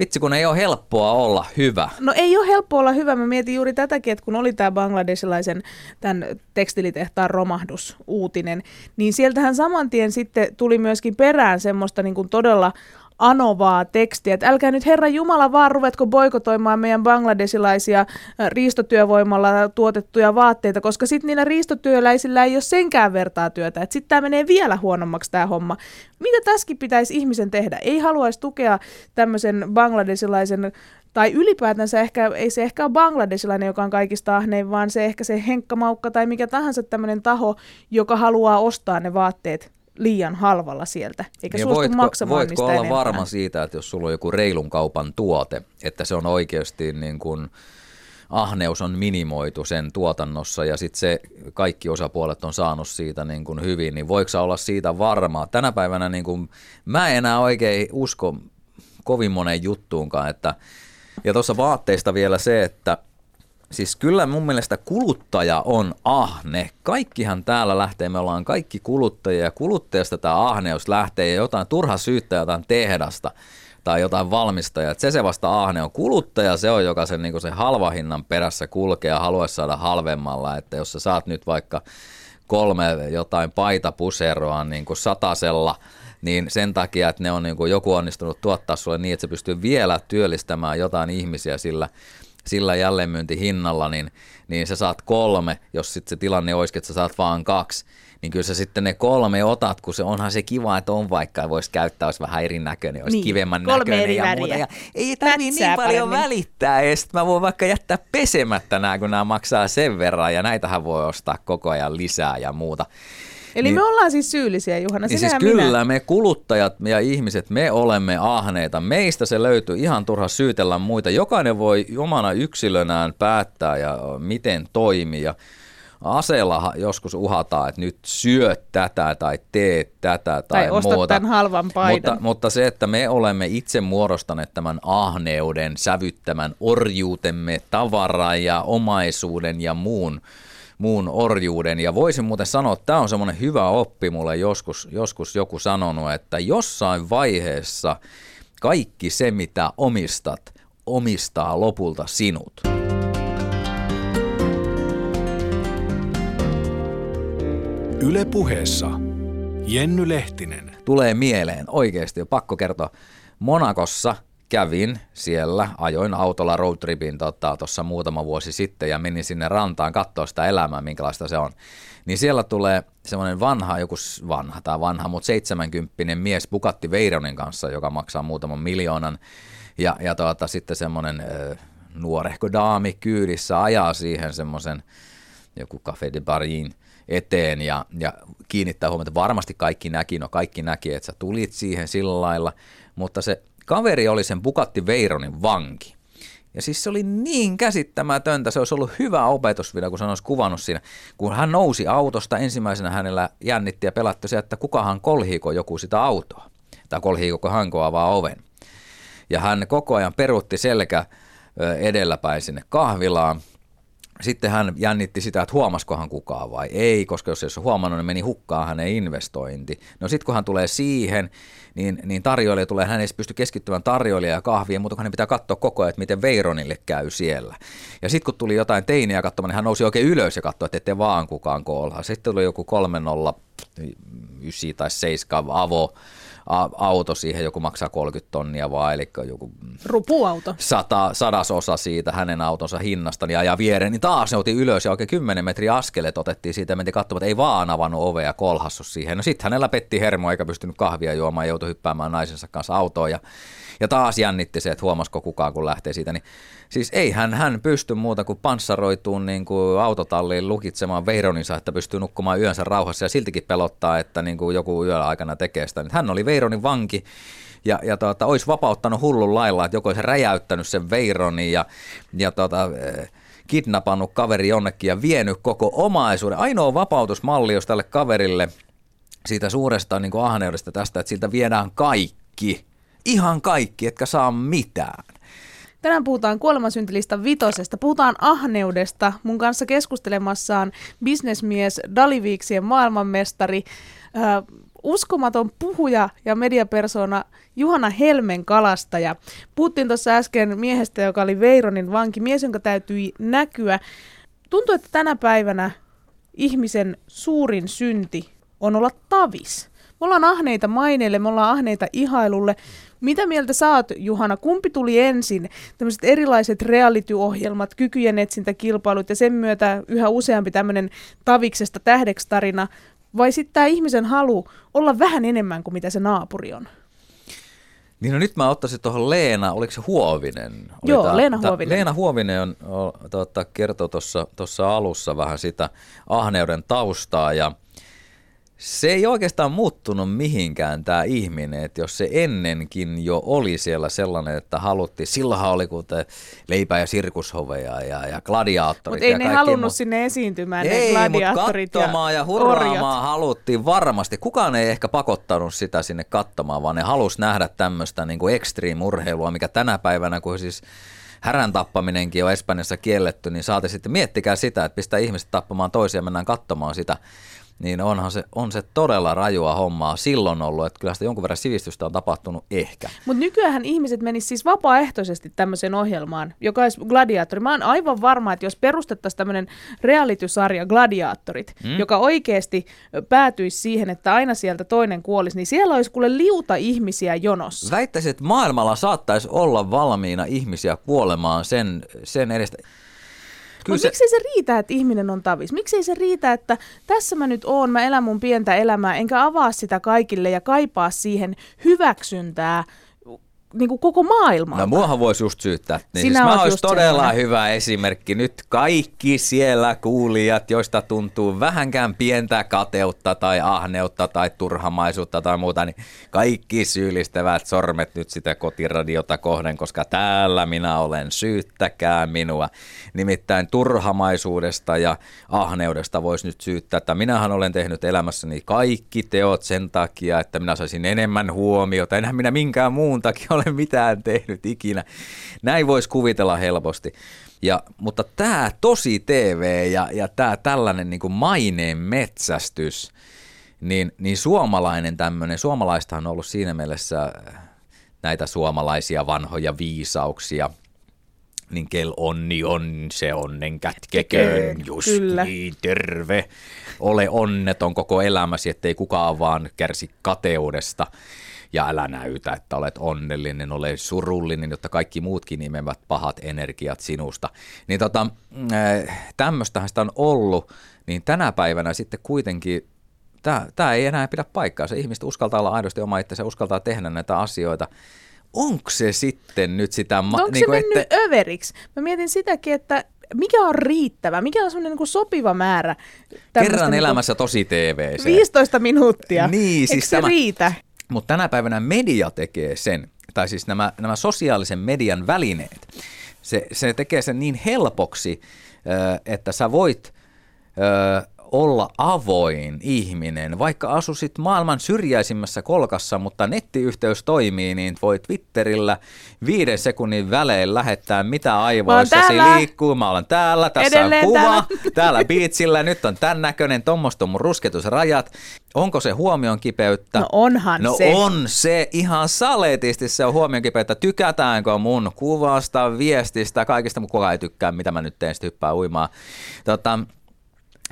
S4: Vitsi, kun ei ole helppoa olla hyvä.
S3: No ei ole helppoa olla hyvä. Mä mietin juuri tätäkin, että kun oli tämä bangladesilaisen tämän tekstilitehtaan romahdus uutinen, niin sieltähän saman tien sitten tuli myöskin perään semmoista niin kuin todella anovaa tekstiä, että älkää nyt Herra Jumala vaan ruvetko boikotoimaan meidän bangladesilaisia riistotyövoimalla tuotettuja vaatteita, koska sitten niillä riistotyöläisillä ei ole senkään vertaa työtä, että sitten tämä menee vielä huonommaksi tämä homma. Mitä tässäkin pitäisi ihmisen tehdä? Ei haluaisi tukea tämmöisen bangladesilaisen tai ylipäätänsä ehkä, ei se ehkä ole bangladesilainen, joka on kaikista ahnein, vaan se ehkä se henkkamaukka tai mikä tahansa tämmöinen taho, joka haluaa ostaa ne vaatteet liian halvalla sieltä, eikä ja suostu voitko, maksamaan
S4: voitko
S3: olla
S4: enempää. varma siitä, että jos sulla on joku reilun kaupan tuote, että se on oikeasti niin kuin ahneus on minimoitu sen tuotannossa ja sitten se kaikki osapuolet on saanut siitä niin kuin hyvin, niin voiko olla siitä varmaa? Tänä päivänä niin kuin, mä en enää oikein usko kovin moneen juttuunkaan, että ja tuossa vaatteista vielä se, että Siis kyllä mun mielestä kuluttaja on ahne. Kaikkihan täällä lähtee, me ollaan kaikki kuluttajia ja kuluttajasta tämä ahneus lähtee ja jotain turha syyttää jotain tehdasta tai jotain valmistajaa. Se se vasta ahne on. Kuluttaja se on, joka sen, niin se halvahinnan perässä kulkee ja haluaisi saada halvemmalla. Että jos sä saat nyt vaikka kolme jotain paitapuseroa niin kuin satasella, niin sen takia, että ne on niin kuin joku onnistunut tuottaa sulle niin, että se pystyy vielä työllistämään jotain ihmisiä sillä sillä jälleenmyyntihinnalla, niin, niin sä saat kolme, jos sitten se tilanne olisi, että sä saat vaan kaksi, niin kyllä sä sitten ne kolme otat, kun se onhan se kiva, että on vaikka, voisi käyttää, olisi vähän erinäköinen, olisi niin, kivemman näköinen ja muuta. Ja ei tarvitse niin paljon paremmin. välittää, ja sitten mä voin vaikka jättää pesemättä nämä, kun nämä maksaa sen verran, ja näitähän voi ostaa koko ajan lisää ja muuta.
S3: Eli niin, me ollaan siis syyllisiä, Juhana,
S4: niin siis kyllä minä. me kuluttajat ja ihmiset, me olemme ahneita. Meistä se löytyy ihan turha syytellä muita. Jokainen voi omana yksilönään päättää ja miten toimii. Ja aseella joskus uhataan, että nyt syö tätä tai tee tätä tai,
S3: tai
S4: muuta.
S3: tämän halvan paidan.
S4: Mutta, mutta se, että me olemme itse muodostaneet tämän ahneuden, sävyttämän orjuutemme, tavaran ja omaisuuden ja muun muun orjuuden. Ja voisin muuten sanoa, että tämä on semmoinen hyvä oppi mulle joskus, joskus joku sanonut, että jossain vaiheessa kaikki se, mitä omistat, omistaa lopulta sinut.
S2: Yle puheessa Jenny Lehtinen.
S4: Tulee mieleen oikeasti, pakko kertoa. Monakossa – kävin siellä, ajoin autolla roadtripin tuossa tota, muutama vuosi sitten ja menin sinne rantaan katsoa sitä elämää, minkälaista se on. Niin siellä tulee semmoinen vanha, joku vanha tai vanha, mutta 70 mies Bugatti Veyronin kanssa, joka maksaa muutaman miljoonan. Ja, ja tuota, sitten semmoinen nuorehko daami kyydissä ajaa siihen semmoisen joku Café de Barin eteen ja, ja kiinnittää huomiota. Varmasti kaikki näki, no kaikki näki, että sä tulit siihen sillä lailla, mutta se Kaveri oli sen Bugatti Veyronin vanki. Ja siis se oli niin käsittämätöntä, se olisi ollut hyvä opetusvideo, kun se olisi kuvannut siinä. Kun hän nousi autosta, ensimmäisenä hänellä jännitti ja pelättyi se, että kukahan kolhiiko joku sitä autoa. Tai kolhiiko hän avaa oven. Ja hän koko ajan peruutti selkä edelläpäin sinne kahvilaan. Sitten hän jännitti sitä, että huomaskohan kukaan vai ei, koska jos ei olisi huomannut, niin meni hukkaan hänen investointi. No sitten kun hän tulee siihen, niin, niin tarjoilija tulee, hän ei pysty keskittymään tarjoilijaa ja kahviin, mutta hänen pitää katsoa koko ajan, että miten Veironille käy siellä. Ja sitten kun tuli jotain teiniä katsomaan, niin hän nousi oikein ylös ja katsoi, että ette vaan kukaan koolhaa. Sitten tuli joku 309 tai 7 avo, auto siihen, joku maksaa 30 tonnia vaan, eli joku
S3: Rupuauto.
S4: Sata, sadasosa siitä hänen autonsa hinnasta, niin ajaa viereen, niin taas ne otin ylös ja oikein 10 metriä askelet otettiin siitä ja mentiin katsomaan, että ei vaan avannut ovea ja kolhassu siihen. No sitten hänellä petti hermo eikä pystynyt kahvia juomaan, joutui hyppäämään naisensa kanssa autoon ja ja taas jännitti se, että huomasiko kukaan, kun lähtee siitä. Niin, siis ei hän, pysty muuta kuin panssaroituun niin kuin autotalliin lukitsemaan Veironinsa, että pystyy nukkumaan yönsä rauhassa ja siltikin pelottaa, että niin kuin joku yöllä aikana tekee sitä. Hän oli Veironin vanki ja, ja tuota, olisi vapauttanut hullun lailla, että joku olisi räjäyttänyt sen Veironin ja, ja tuota, eh, kidnappannut kaveri jonnekin ja vienyt koko omaisuuden. Ainoa vapautusmalli, jos tälle kaverille siitä suuresta niin kuin ahneudesta tästä, että siltä viedään kaikki, ihan kaikki, etkä saa mitään.
S3: Tänään puhutaan kuolemansyntilista vitosesta, puhutaan ahneudesta. Mun kanssa keskustelemassaan bisnesmies, Daliviiksien maailmanmestari, äh, uskomaton puhuja ja mediapersona Juhana Helmen kalastaja. Puhuttiin tuossa äsken miehestä, joka oli Veironin vanki, mies, jonka täytyi näkyä. Tuntuu, että tänä päivänä ihmisen suurin synti on olla tavis. Me ollaan ahneita maineille, me ollaan ahneita ihailulle. Mitä mieltä saat, Juhana? Kumpi tuli ensin? Tämmöiset erilaiset reality-ohjelmat, kykyjen etsintäkilpailut ja sen myötä yhä useampi tämmöinen taviksesta tähdeksi tarina, vai sitten tämä ihmisen halu olla vähän enemmän kuin mitä se naapuri on?
S4: Niin no nyt mä ottaisin tuohon Leena, oliko se Huovinen? Oli
S3: Joo, tää, Leena Huovinen.
S4: Ta, Leena Huovinen on, on, tuota, kertoi tuossa alussa vähän sitä ahneuden taustaa ja – se ei oikeastaan muuttunut mihinkään tämä ihminen, että jos se ennenkin jo oli siellä sellainen, että haluttiin, silloinhan oli kuten leipä- ja sirkushoveja ja, ja gladiaattorit.
S3: Mutta ei
S4: ja
S3: ne halunnut mu- sinne esiintymään ei, ne gladiaattorit
S4: katsomaan ja, ja hurraamaan haluttiin varmasti. Kukaan ei ehkä pakottanut sitä sinne katsomaan, vaan ne halusi nähdä tämmöistä niin extreme-urheilua, mikä tänä päivänä, kun siis härän tappaminenkin on Espanjassa kielletty, niin saatte sitten miettikää sitä, että pistää ihmiset tappamaan toisia mennään katsomaan sitä niin onhan se, on se todella rajua hommaa silloin ollut, että kyllä sitä jonkun verran sivistystä on tapahtunut ehkä.
S3: Mutta nykyään ihmiset menis siis vapaaehtoisesti tämmöiseen ohjelmaan, joka olisi gladiaattori. Mä oon aivan varma, että jos perustettaisiin tämmöinen reality-sarja Gladiaattorit, hmm? joka oikeasti päätyisi siihen, että aina sieltä toinen kuolisi, niin siellä olisi kuule liuta ihmisiä jonossa.
S4: Väittäisin, että maailmalla saattaisi olla valmiina ihmisiä kuolemaan sen, sen edestä.
S3: Mutta se... miksi se riitä, että ihminen on tavis? Miksi se riitä, että tässä mä nyt oon, mä elän mun pientä elämää, enkä avaa sitä kaikille ja kaipaa siihen hyväksyntää niin kuin koko maailma.
S4: No muahan voisi just syyttää. Niin Sinä siis mä olisi todella sellainen. hyvä esimerkki. Nyt kaikki siellä kuulijat, joista tuntuu vähänkään pientä kateutta tai ahneutta tai turhamaisuutta tai muuta, niin kaikki syyllistävät sormet nyt sitä kotiradiota kohden, koska täällä minä olen, syyttäkää minua. Nimittäin turhamaisuudesta ja ahneudesta voisi nyt syyttää, että minähän olen tehnyt elämässäni kaikki teot sen takia, että minä saisin enemmän huomiota. Enhän minä minkään muun takia ole mitään tehnyt ikinä. Näin voisi kuvitella helposti. Ja, mutta tämä tosi TV ja, ja tämä tällainen niin kuin maineen metsästys, niin, niin suomalainen tämmöinen, suomalaistahan on ollut siinä mielessä näitä suomalaisia vanhoja viisauksia, niin kel onni on se onnen kätkeköön, just Kyllä. niin, terve. Ole onneton koko elämäsi, ettei kukaan vaan kärsi kateudesta ja älä näytä, että olet onnellinen, ole surullinen, jotta kaikki muutkin nimevät pahat energiat sinusta. Niin tota, äh, tämmöistähän sitä on ollut, niin tänä päivänä sitten kuitenkin tämä ei enää pidä paikkaa. Se ihmiset uskaltaa olla aidosti oma itsensä, uskaltaa tehdä näitä asioita. Onko se sitten nyt sitä...
S3: Ma- onko niin se mennyt ette... överiksi? Mä mietin sitäkin, että mikä on riittävä, mikä on semmoinen niin sopiva määrä.
S4: Kerran niin elämässä tosi TV.
S3: 15 minuuttia.
S4: Niin,
S3: siis Eikö se tämä, riitä?
S4: Mutta tänä päivänä media tekee sen, tai siis nämä, nämä sosiaalisen median välineet, se, se tekee sen niin helpoksi, että sä voit olla avoin ihminen. Vaikka asusit maailman syrjäisimmässä kolkassa, mutta nettiyhteys toimii, niin voi Twitterillä viiden sekunnin välein lähettää mitä aivoissasi liikkuu. Mä olen täällä, tässä Edelleen on kuva, täällä, [LAUGHS] täällä biitsillä, nyt on tämän näköinen, tuommoista on mun rusketusrajat. Onko se huomion kipeyttä?
S3: No onhan
S4: no
S3: se.
S4: on se ihan saletisti se on huomion kipeyttä. Tykätäänkö mun kuvasta, viestistä, kaikista, kukaan ei tykkää, mitä mä nyt teen, sitten hyppää uimaan. Tota,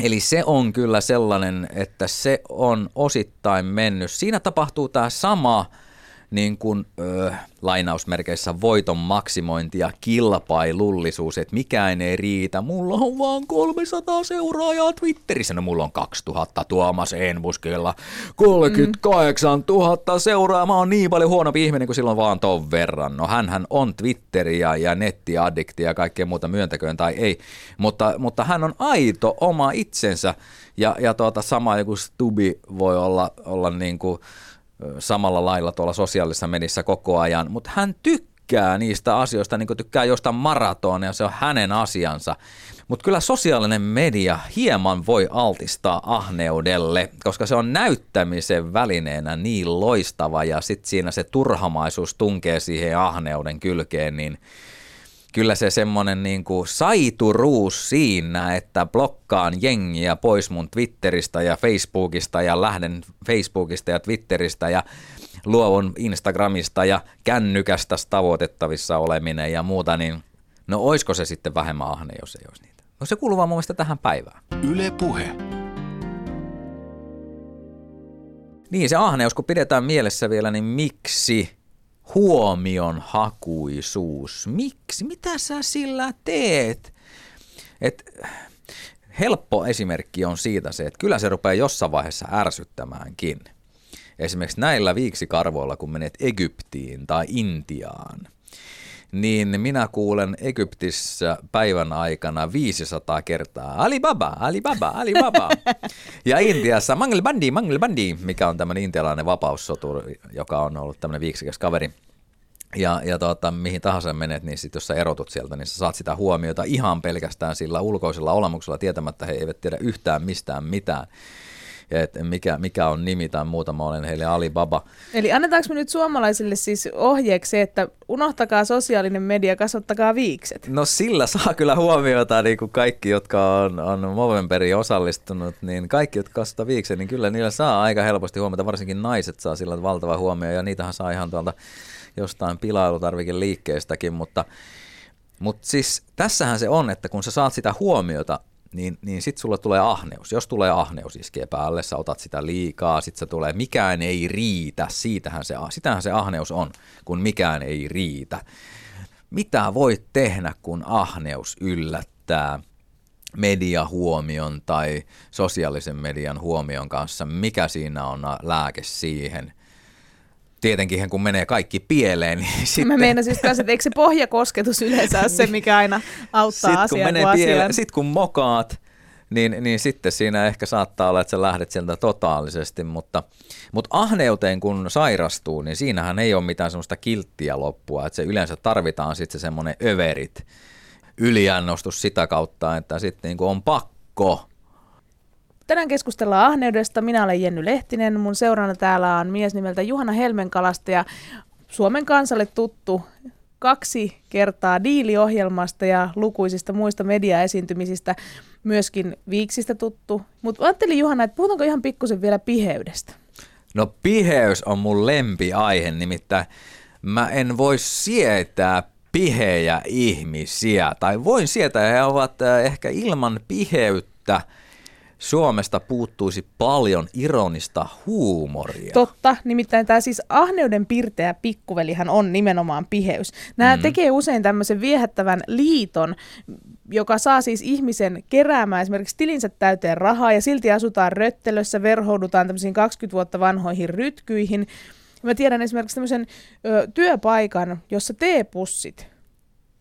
S4: Eli se on kyllä sellainen, että se on osittain mennyt. Siinä tapahtuu tämä sama niin kuin, ö, lainausmerkeissä voiton maksimointi ja kilpailullisuus, että mikään ei riitä. Mulla on vaan 300 seuraajaa Twitterissä, no mulla on 2000 Tuomas Enbuskilla, 38 000 seuraajaa, mä oon niin paljon huonompi ihminen kuin silloin vaan ton verran. No hänhän on Twitteri ja, ja nettiaddikti ja kaikkea muuta myöntäköön tai ei, mutta, mutta hän on aito oma itsensä. Ja, ja tuota, sama joku Stubi voi olla, olla niin kuin, samalla lailla tuolla sosiaalisessa medissä koko ajan, mutta hän tykkää niistä asioista, niin kuin tykkää jostain maratonia, se on hänen asiansa. Mutta kyllä sosiaalinen media hieman voi altistaa ahneudelle, koska se on näyttämisen välineenä niin loistava ja sitten siinä se turhamaisuus tunkee siihen ahneuden kylkeen, niin kyllä se semmoinen niin kuin saituruus siinä, että blokkaan jengiä pois mun Twitteristä ja Facebookista ja lähden Facebookista ja Twitteristä ja luovun Instagramista ja kännykästä tavoitettavissa oleminen ja muuta, niin no oisko se sitten vähemmän ahne, jos ei olisi niitä? No se kuuluu vaan mun mielestä tähän päivään.
S2: Yle Puhe.
S4: Niin, se ahneus, kun pidetään mielessä vielä, niin miksi huomion hakuisuus. Miksi? Mitä sä sillä teet? Et, helppo esimerkki on siitä se, että kyllä se rupeaa jossain vaiheessa ärsyttämäänkin. Esimerkiksi näillä viiksikarvoilla, kun menet Egyptiin tai Intiaan, niin minä kuulen Egyptissä päivän aikana 500 kertaa Alibaba, Alibaba, Alibaba. Ja Intiassa Mangel Bandi, Mangel Bandi, mikä on tämmöinen intialainen vapaussoturi, joka on ollut tämmöinen viiksikäs kaveri. Ja, ja tota, mihin tahansa menet, niin sit jos sä erotut sieltä, niin sä saat sitä huomiota ihan pelkästään sillä ulkoisella olemuksella tietämättä he eivät tiedä yhtään mistään mitään että mikä, mikä on nimi tai muuta, mä olen heille Alibaba.
S3: Eli annetaanko me nyt suomalaisille siis ohjeeksi, että unohtakaa sosiaalinen media, kasvattakaa viikset?
S4: No sillä saa kyllä huomiota niin kuin kaikki, jotka on, on Movemberiin osallistunut, niin kaikki, jotka kasvattaa viiksen, niin kyllä niillä saa aika helposti huomiota, varsinkin naiset saa sillä valtava huomio ja niitähän saa ihan tuolta jostain pilailutarvikeliikkeestäkin, mutta, mutta siis tässähän se on, että kun sä saat sitä huomiota, niin, niin sitten sulle tulee ahneus. Jos tulee ahneus iskee päälle, sä otat sitä liikaa, sitten se tulee, mikään ei riitä, siitähän se, sitähän se ahneus on, kun mikään ei riitä. Mitä voit tehdä, kun ahneus yllättää mediahuomion tai sosiaalisen median huomion kanssa? Mikä siinä on lääke siihen? Tietenkin kun menee kaikki pieleen, niin sitten...
S3: Mä meinasin just kanssa, että eikö se pohjakosketus yleensä ole se, mikä aina auttaa sit,
S4: kun menee pieleen, Sitten kun mokaat, niin, niin sitten siinä ehkä saattaa olla, että sä lähdet sieltä totaalisesti, mutta, mutta ahneuteen kun sairastuu, niin siinähän ei ole mitään semmoista kilttiä loppua, että se yleensä tarvitaan sitten se semmoinen överit yliannostus sitä kautta, että sitten niin on pakko
S3: Tänään keskustellaan ahneudesta. Minä olen Jenny Lehtinen. Mun seurana täällä on mies nimeltä Juhana Helmenkalasta ja Suomen kansalle tuttu kaksi kertaa diiliohjelmasta ja lukuisista muista mediaesiintymisistä, myöskin Viiksistä tuttu. Mutta ajattelin Juhana, että puhutaanko ihan pikkusen vielä piheydestä?
S4: No piheys on mun lempiaihe, nimittäin mä en voi sietää pihejä ihmisiä, tai voin sietää, he ovat äh, ehkä ilman piheyttä – Suomesta puuttuisi paljon ironista huumoria.
S3: Totta, nimittäin tämä siis ahneuden pirteä pikkuvelihän on nimenomaan piheys. Nämä mm. tekee usein tämmöisen viehättävän liiton, joka saa siis ihmisen keräämään esimerkiksi tilinsä täyteen rahaa ja silti asutaan röttelössä, verhoudutaan tämmöisiin 20 vuotta vanhoihin rytkyihin. Mä tiedän esimerkiksi tämmöisen ö, työpaikan, jossa teepussit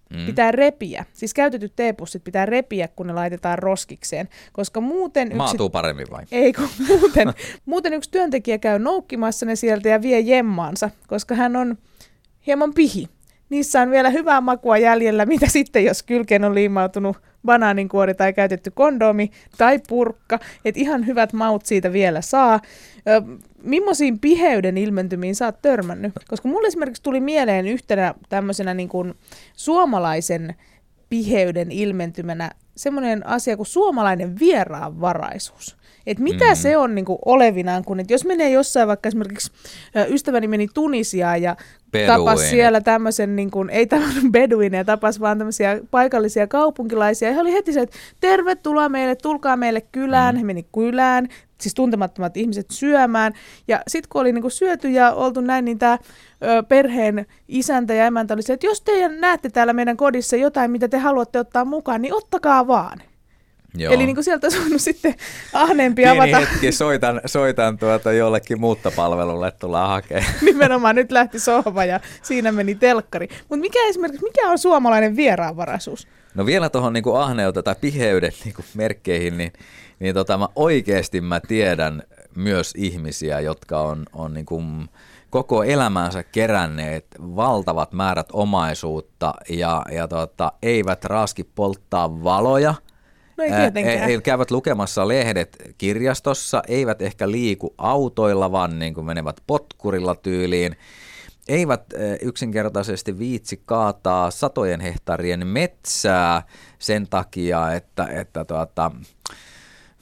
S3: Mm. Pitää repiä. Siis käytetyt teepussit pitää repiä, kun ne laitetaan roskikseen. Koska muuten...
S4: Yksi... Maatuu paremmin vai?
S3: Ei, kun muuten, [LAUGHS] muuten yksi työntekijä käy noukkimassa ne sieltä ja vie jemmaansa, koska hän on hieman pihi. Niissä on vielä hyvää makua jäljellä, mitä [LAUGHS] sitten jos kylkeen on liimautunut banaaninkuori tai käytetty kondomi tai purkka, että ihan hyvät maut siitä vielä saa. Ö, millaisiin piheyden ilmentymiin sä oot törmännyt? Koska mulle esimerkiksi tuli mieleen yhtenä tämmöisenä niin kuin suomalaisen piheyden ilmentymänä semmoinen asia kuin suomalainen vieraanvaraisuus. Että mitä mm. se on niin kuin olevinaan, kun että jos menee jossain, vaikka esimerkiksi ystäväni meni Tunisiaan ja tapas siellä tämmöisen, niin kuin, ei tämmöinen [LAUGHS] beduineja, tapas vaan tämmöisiä paikallisia kaupunkilaisia. Ja he oli heti se, että tervetuloa meille, tulkaa meille kylään. Mm. He meni kylään, siis tuntemattomat ihmiset syömään. Ja sitten kun oli niin kuin syöty ja oltu näin, niin tämä perheen isäntä ja emäntä oli se, että jos te näette täällä meidän kodissa jotain, mitä te haluatte ottaa mukaan, niin ottakaa vaan. Joo. Eli niin kuin sieltä on sitten ahneempi
S4: Pieni
S3: avata.
S4: hetki, soitan, soitan tuota jollekin muuttopalvelulle, tullaan hakemaan. [LAUGHS]
S3: Nimenomaan nyt lähti sohva ja siinä meni telkkari. Mutta mikä esimerkiksi, mikä on suomalainen vieraanvaraisuus?
S4: No vielä tuohon niin ahneuteen tai piheyden niin merkkeihin, niin, niin tota, mä oikeasti mä tiedän myös ihmisiä, jotka on, on niin kuin koko elämänsä keränneet valtavat määrät omaisuutta ja, ja tota, eivät raski polttaa valoja –
S3: No ei tietenkään.
S4: He käyvät lukemassa lehdet kirjastossa, eivät ehkä liiku autoilla, vaan niin kuin menevät potkurilla tyyliin. Eivät yksinkertaisesti viitsi kaataa satojen hehtaarien metsää sen takia, että, että tuota,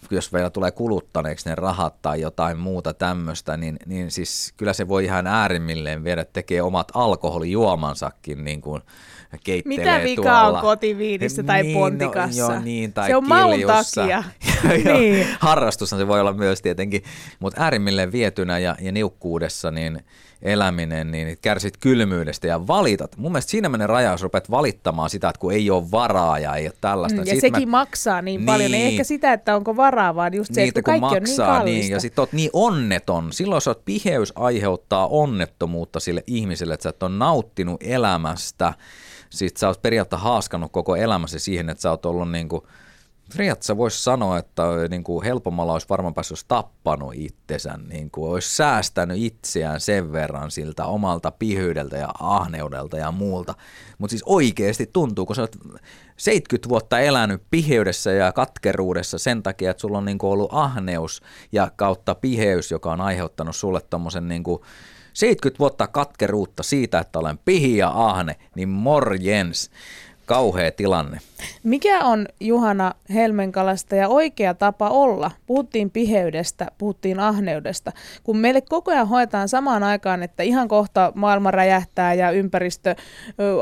S4: jos vielä tulee kuluttaneeksi ne rahat tai jotain muuta tämmöistä, niin, niin siis kyllä se voi ihan äärimmilleen viedä, tekee omat alkoholijuomansakin niin kuin keittelee
S3: Mitä vika on kotiviinissä tai niin, pontikassa?
S4: No, joo, niin, tai
S3: se on maun takia. [LAUGHS] [LAUGHS]
S4: niin. Harrastushan se voi olla myös tietenkin, mutta äärimmilleen vietynä ja, ja niukkuudessa niin eläminen, niin kärsit kylmyydestä ja valitat. Mun mielestä siinä menee raja, jos rupeat valittamaan sitä, että kun ei ole varaa ja ei ole tällaista.
S3: Mm, ja Sitten sekin mä... maksaa niin, niin paljon, niin ehkä sitä, että onko varaa, vaan just se, niin, että kun kaikki maksaa, on niin
S4: Niin, ja sitten oot niin onneton. Silloin jos oot piheys aiheuttaa onnettomuutta sille ihmiselle, että sä et ole nauttinut elämästä – Sitten sä oot periaatteessa haaskannut koko elämäsi siihen, että sä oot ollut niin kuin, periaatteessa voisi sanoa, että niin kuin helpommalla olisi varmaan päässyt tappanut itsensä, niin kuin olisi säästänyt itseään sen verran siltä omalta pihyydeltä ja ahneudelta ja muulta. Mutta siis oikeasti tuntuu, kun sä oot 70 vuotta elänyt piheydessä ja katkeruudessa sen takia, että sulla on niin kuin ollut ahneus ja kautta piheys, joka on aiheuttanut sulle tommosen niin kuin 70 vuotta katkeruutta siitä, että olen pihi ja ahne, niin morjens. Kauhea tilanne.
S3: Mikä on Juhana Helmenkalasta ja oikea tapa olla? Puhuttiin piheydestä, puhuttiin ahneudesta. Kun meille koko ajan hoetaan samaan aikaan, että ihan kohta maailma räjähtää ja ympäristö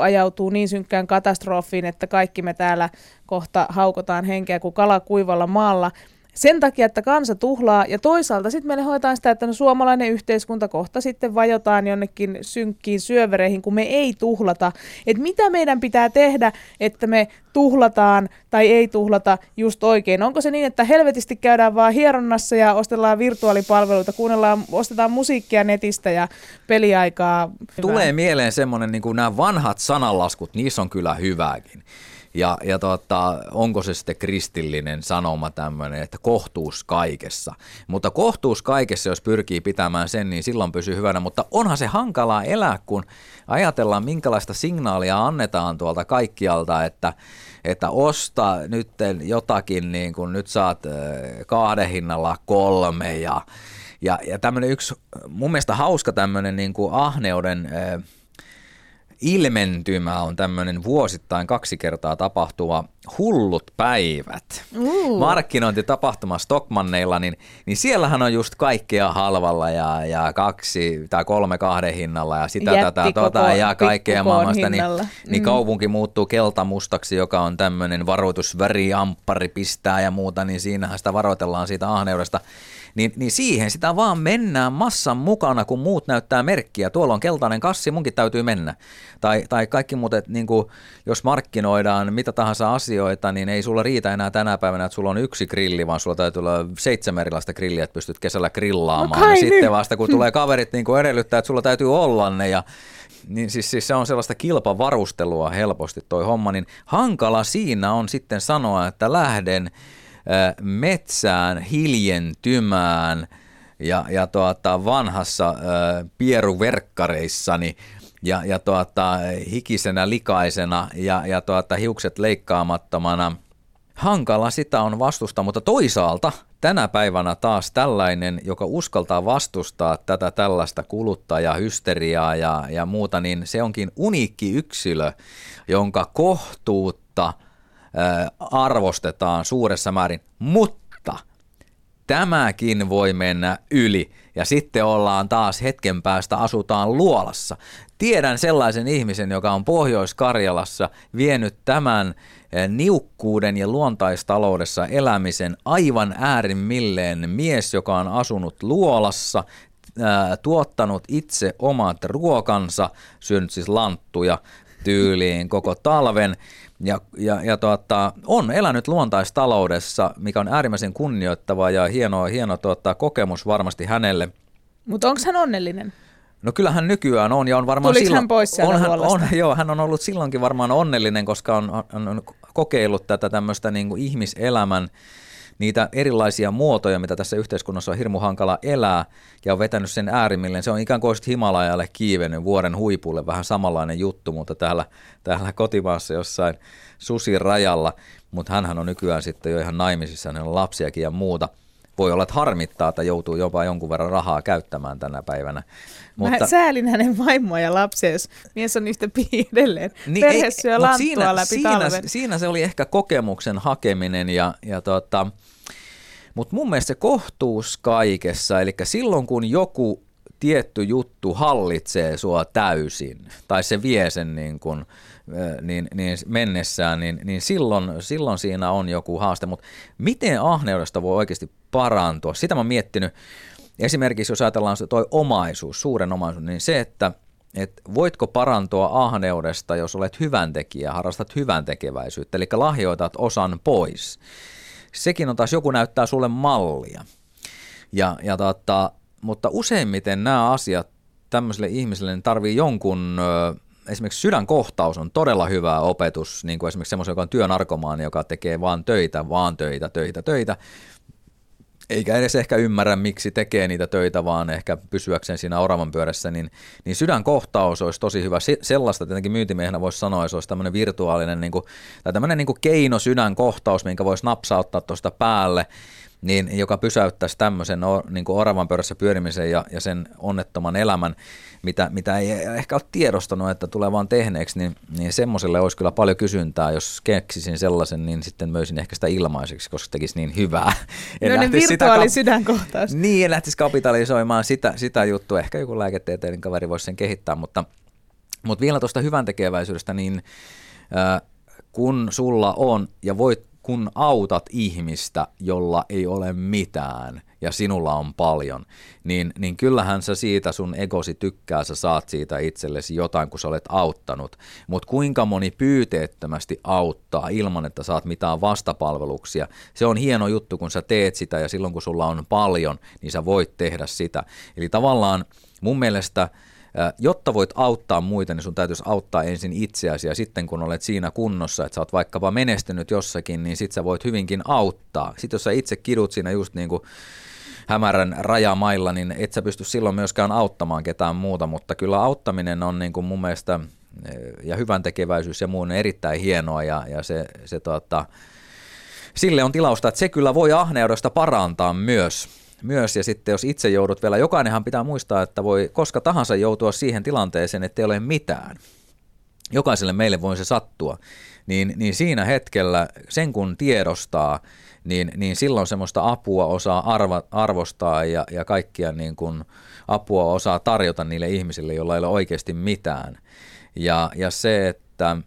S3: ajautuu niin synkkään katastrofiin, että kaikki me täällä kohta haukotaan henkeä kuin kala kuivalla maalla – sen takia, että kansa tuhlaa, ja toisaalta sitten meille hoitaan sitä, että no suomalainen yhteiskunta kohta sitten vajotaan jonnekin synkkiin syövereihin, kun me ei tuhlata. Että mitä meidän pitää tehdä, että me tuhlataan tai ei tuhlata just oikein? Onko se niin, että helvetisti käydään vaan hieronnassa ja ostellaan virtuaalipalveluita, kuunnellaan, ostetaan musiikkia netistä ja peliaikaa?
S4: Tulee mieleen semmoinen, niin kuin nämä vanhat sananlaskut, niissä on kyllä hyvääkin. Ja, ja tota, onko se sitten kristillinen sanoma tämmöinen, että kohtuus kaikessa. Mutta kohtuus kaikessa, jos pyrkii pitämään sen, niin silloin pysyy hyvänä. Mutta onhan se hankalaa elää, kun ajatellaan, minkälaista signaalia annetaan tuolta kaikkialta, että että osta nyt jotakin, niin kuin nyt saat kahden hinnalla kolme ja, ja, ja tämmöinen yksi mun mielestä hauska tämmöinen niin kuin ahneuden ilmentymä on tämmöinen vuosittain kaksi kertaa tapahtuva hullut päivät. Uh. Markkinointitapahtuma Stockmanneilla, niin, niin siellähän on just kaikkea halvalla ja, ja kaksi tai kolme kahden hinnalla ja sitä Jätti tätä tota, ja kaikkea maailmasta. Niin, niin mm. niin kaupunki muuttuu keltamustaksi, joka on tämmöinen varoitusväri, amppari pistää ja muuta, niin siinähän sitä varoitellaan siitä ahneudesta niin, niin siihen sitä vaan mennään massan mukana, kun muut näyttää merkkiä. Tuolla on keltainen kassi, munkin täytyy mennä. Tai, tai kaikki muut, että niin kuin, jos markkinoidaan mitä tahansa asioita, niin ei sulla riitä enää tänä päivänä, että sulla on yksi grilli, vaan sulla täytyy olla seitsemän erilaista grilliä, että pystyt kesällä grillaamaan. No ja sitten vasta kun tulee kaverit niin kuin edellyttää, että sulla täytyy olla ne ja niin siis, siis se on sellaista kilpavarustelua helposti toi homma, niin hankala siinä on sitten sanoa, että lähden metsään hiljentymään ja, ja tuota, vanhassa pieruverkkareissani ja, ja tuota, hikisenä, likaisena ja, ja tuota, hiukset leikkaamattomana. Hankala sitä on vastustaa, mutta toisaalta tänä päivänä taas tällainen, joka uskaltaa vastustaa tätä tällaista kuluttajahysteriaa ja, ja muuta, niin se onkin uniikki yksilö, jonka kohtuutta arvostetaan suuressa määrin, mutta tämäkin voi mennä yli ja sitten ollaan taas hetken päästä asutaan luolassa. Tiedän sellaisen ihmisen, joka on Pohjois-Karjalassa vienyt tämän niukkuuden ja luontaistaloudessa elämisen aivan äärimmilleen mies, joka on asunut luolassa, tuottanut itse omat ruokansa, syönyt siis lanttuja tyyliin koko talven ja, ja, ja tuota, on elänyt luontaistaloudessa, mikä on äärimmäisen kunnioittava ja hieno, hieno tuota, kokemus varmasti hänelle.
S3: Mutta onko hän onnellinen?
S4: No kyllähän nykyään on ja on varmaan
S3: Tuliko
S4: silloin,
S3: hän pois
S4: on, hän, [LAUGHS] on, joo, hän on ollut silloinkin varmaan onnellinen, koska on, on, on kokeillut tätä tämmöistä niin kuin ihmiselämän niitä erilaisia muotoja, mitä tässä yhteiskunnassa on hirmu hankala elää, ja on vetänyt sen äärimmilleen. Se on ikään kuin Himalajalle kiivennyt vuoren huipulle, vähän samanlainen juttu, mutta täällä, täällä kotimaassa jossain susirajalla, mutta hänhän on nykyään sitten jo ihan naimisissa, hänellä on lapsiakin ja muuta. Voi olla, että harmittaa, että joutuu jopa jonkun verran rahaa käyttämään tänä päivänä.
S3: Mutta... Mä säälin hänen vaimoa ja lapsia, jos mies on yhtä edelleen. Niin, Perhe syö
S4: mut
S3: lanttua
S4: siinä,
S3: läpi
S4: siinä,
S3: talven.
S4: siinä se oli ehkä kokemuksen hakeminen ja, ja tota, mutta mun mielestä se kohtuus kaikessa, eli silloin kun joku tietty juttu hallitsee sua täysin, tai se vie sen niin kuin, niin, niin mennessään, niin, niin silloin, silloin siinä on joku haaste. Mutta miten ahneudesta voi oikeasti parantua? Sitä mä oon miettinyt. Esimerkiksi jos ajatellaan se toi omaisuus, suuren omaisuus, niin se, että et voitko parantua ahneudesta, jos olet hyvän tekijä, harrastat hyvän tekeväisyyttä, eli lahjoitat osan pois. Sekin on taas, joku näyttää sulle mallia. Ja, ja tota, mutta useimmiten nämä asiat tämmöiselle ihmiselle niin tarvii jonkun, esimerkiksi sydänkohtaus on todella hyvä opetus, niin kuin esimerkiksi semmoisen, joka on työnarkomaani, joka tekee vaan töitä, vaan töitä, töitä, töitä, eikä edes ehkä ymmärrä, miksi tekee niitä töitä, vaan ehkä pysyäkseen siinä oravan pyörässä, niin, niin sydänkohtaus olisi tosi hyvä. Se, sellaista tietenkin myyntimiehenä voisi sanoa, että se olisi tämmöinen virtuaalinen niin kuin, tai tämmöinen niin kuin keino sydänkohtaus, minkä voisi napsauttaa tuosta päälle, niin, joka pysäyttäisi tämmöisen niin kuin oravan pyörässä pyörimisen ja, ja sen onnettoman elämän, mitä, mitä ei ehkä ole tiedostanut, että tulee vaan tehneeksi, niin, niin semmoiselle olisi kyllä paljon kysyntää. Jos keksisin sellaisen, niin sitten möisin ehkä sitä ilmaiseksi, koska tekisi niin hyvää. [LAUGHS] En
S3: No niin virtuaali
S4: sitä
S3: sydänkohtaus.
S4: niin, en lähtisi kapitalisoimaan sitä, sitä juttua. Ehkä joku lääketieteellinen kaveri voisi sen kehittää, mutta, mutta vielä tuosta hyvän tekeväisyydestä, niin äh, kun sulla on ja voit kun autat ihmistä, jolla ei ole mitään ja sinulla on paljon, niin, niin kyllähän sä siitä sun egosi tykkää, sä saat siitä itsellesi jotain, kun sä olet auttanut. Mutta kuinka moni pyyteettömästi auttaa ilman, että saat mitään vastapalveluksia, se on hieno juttu, kun sä teet sitä ja silloin kun sulla on paljon, niin sä voit tehdä sitä. Eli tavallaan mun mielestä jotta voit auttaa muita, niin sun täytyisi auttaa ensin itseäsi. Ja sitten kun olet siinä kunnossa, että sä oot vaikkapa menestynyt jossakin, niin sit sä voit hyvinkin auttaa. Sitten jos sä itse kidut siinä just niin kuin hämärän rajamailla, niin et sä pysty silloin myöskään auttamaan ketään muuta, mutta kyllä auttaminen on niin kuin mun mielestä ja hyvän tekeväisyys ja muu on erittäin hienoa. Ja, ja se, se tota, sille on tilausta, että se kyllä voi ahneudesta parantaa myös myös, ja sitten jos itse joudut vielä, jokainenhan pitää muistaa, että voi koska tahansa joutua siihen tilanteeseen, että ei ole mitään. Jokaiselle meille voi se sattua. Niin, niin siinä hetkellä, sen kun tiedostaa, niin, niin silloin semmoista apua osaa arva, arvostaa ja, ja kaikkia niin kuin apua osaa tarjota niille ihmisille, joilla ei ole oikeasti mitään. Ja, ja se, että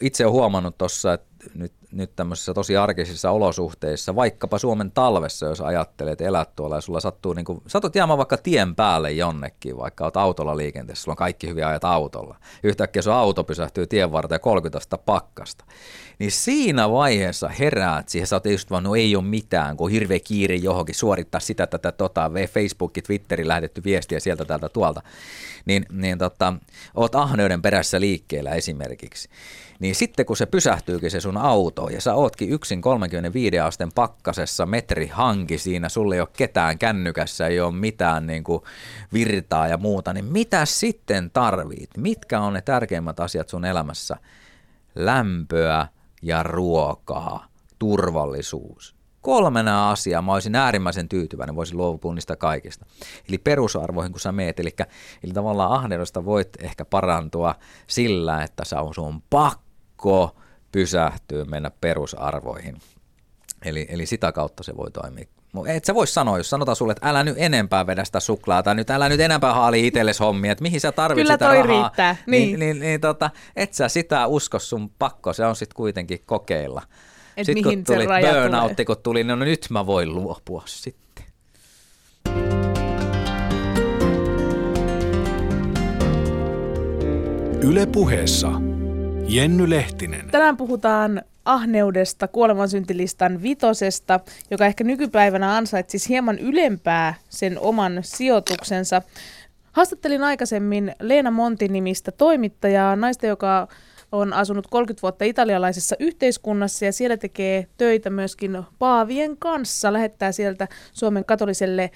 S4: itse olen huomannut tuossa, että nyt nyt tämmöisissä tosi arkisissa olosuhteissa, vaikkapa Suomen talvessa, jos ajattelet, elät tuolla ja sulla sattuu, niin kuin, satut jäämään vaikka tien päälle jonnekin, vaikka olet autolla liikenteessä, sulla on kaikki hyviä ajat autolla. Yhtäkkiä sun auto pysähtyy tien varteen 30 pakkasta. Niin siinä vaiheessa heräät siihen, sä just vaan, no ei ole mitään, kun hirveä kiire johonkin suorittaa sitä, tätä, tota, Facebookin, Twitteri lähetetty viestiä sieltä, täältä, tuolta. Niin, niin tota, oot ahneuden perässä liikkeellä esimerkiksi niin sitten kun se pysähtyykin se sun auto, ja sä ootkin yksin 35 asteen pakkasessa, metri hanki siinä, sulle ei ole ketään kännykässä, ei ole mitään niin kuin virtaa ja muuta, niin mitä sitten tarvit? Mitkä on ne tärkeimmät asiat sun elämässä? Lämpöä ja ruokaa, turvallisuus. Kolmena asiaa mä olisin äärimmäisen tyytyväinen, voisin luopua niistä kaikista. Eli perusarvoihin, kun sä meet, eli, eli tavallaan ahneudesta voit ehkä parantua sillä, että sä on sun pakko pysähtyä, mennä perusarvoihin. Eli, eli sitä kautta se voi toimia. Et sä vois sanoa, jos sanotaan sulle, että älä nyt enempää vedä sitä suklaata, nyt älä nyt enempää haali itsellesi hommia, että mihin sä tarvitset
S3: Kyllä
S4: sitä
S3: toi
S4: rahaa.
S3: riittää,
S4: Niin,
S3: niin.
S4: niin, niin tota, et sä sitä usko sun pakko, se on sitten kuitenkin kokeilla.
S3: Et
S4: sitten kun
S3: mihin se
S4: tuli
S3: raja
S4: burnoutti,
S3: tulee.
S4: kun tuli, niin no nyt mä voin luopua sitten.
S2: Yle puheessa Jenny Lehtinen.
S3: Tänään puhutaan ahneudesta, kuolemansyntilistan vitosesta, joka ehkä nykypäivänä ansaitsisi hieman ylempää sen oman sijoituksensa. Haastattelin aikaisemmin Leena Monti-nimistä toimittajaa, naista, joka on asunut 30 vuotta italialaisessa yhteiskunnassa ja siellä tekee töitä myöskin paavien kanssa. Lähettää sieltä Suomen katoliselle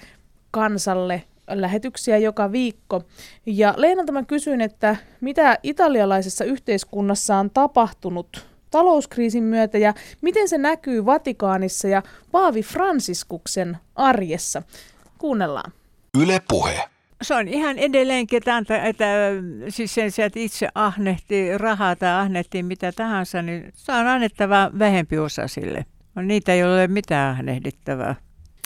S3: kansalle lähetyksiä joka viikko. Ja Leenalta mä kysyin, että mitä italialaisessa yhteiskunnassa on tapahtunut talouskriisin myötä ja miten se näkyy Vatikaanissa ja Paavi Fransiskuksen arjessa. Kuunnellaan.
S2: Yle puhe.
S5: Se on ihan edelleenkin, että, anta, että siis sen sijaan, että itse ahnehtii rahaa tai ahnehtii mitä tahansa, niin se on annettava vähempi osa sille. On niitä, joilla ei ole mitään ahnehdittavaa.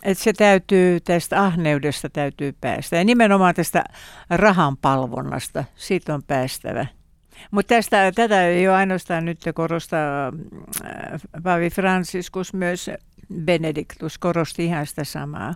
S5: Että se täytyy, tästä ahneudesta täytyy päästä. Ja nimenomaan tästä rahan palvonnasta, siitä on päästävä. Mutta tästä, tätä ei ole ainoastaan nyt korostaa äh, Paavi Franciscus, myös Benediktus korosti ihan sitä samaa.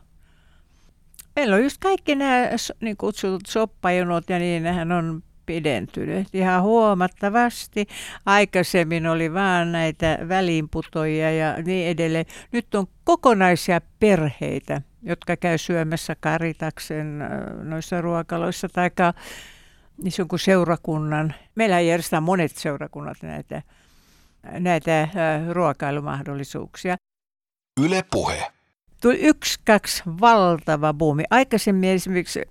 S5: Meillä on just kaikki nämä niin kutsutut soppajonot ja niin, nehän on pidentynyt ihan huomattavasti. Aikaisemmin oli vaan näitä väliinputoja ja niin edelleen. Nyt on kokonaisia perheitä, jotka käy syömässä karitaksen noissa ruokaloissa tai niissä jonkun seurakunnan. Meillä järjestetään monet seurakunnat näitä, näitä ruokailumahdollisuuksia
S2: Yle puhe.
S5: tuli yksi, kaksi valtava buumi. Aikaisemmin esimerkiksi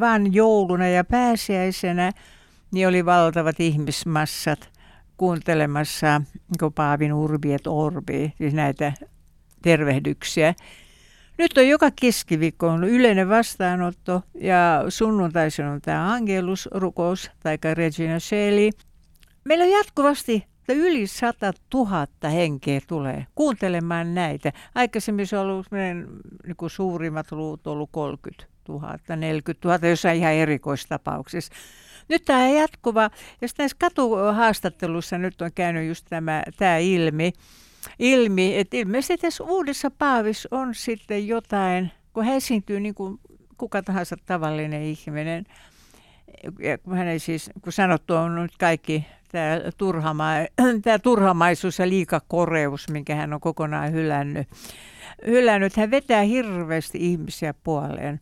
S5: vain jouluna ja pääsiäisenä niin oli valtavat ihmismassat kuuntelemassa niin Paavin urbi et orbi, siis näitä tervehdyksiä. Nyt on joka keskiviikko on yleinen vastaanotto ja sunnuntaisin on tämä Angelus-rukous tai Regina Shelley. Meillä on jatkuvasti että yli 100 000 henkeä tulee kuuntelemaan näitä. Aikaisemmin se on ollut niin kuin suurimmat luvut on ollut 30 000, 40 000, jossain ihan erikoistapauksissa. Nyt tämä jatkuva, ja sitten näissä katuhaastatteluissa nyt on käynyt just tämä, tämä ilmi, ilmi, että ilmeisesti tässä uudessa paavissa on sitten jotain, kun hän esiintyy niin kuin kuka tahansa tavallinen ihminen, ja kun hän ei siis, kun sanottu on nyt kaikki tämä, turhama, [CLEARS THROAT] tämä turhamaisuus ja liikakoreus, minkä hän on kokonaan hylännyt. hylännyt. Hän vetää hirveästi ihmisiä puoleen.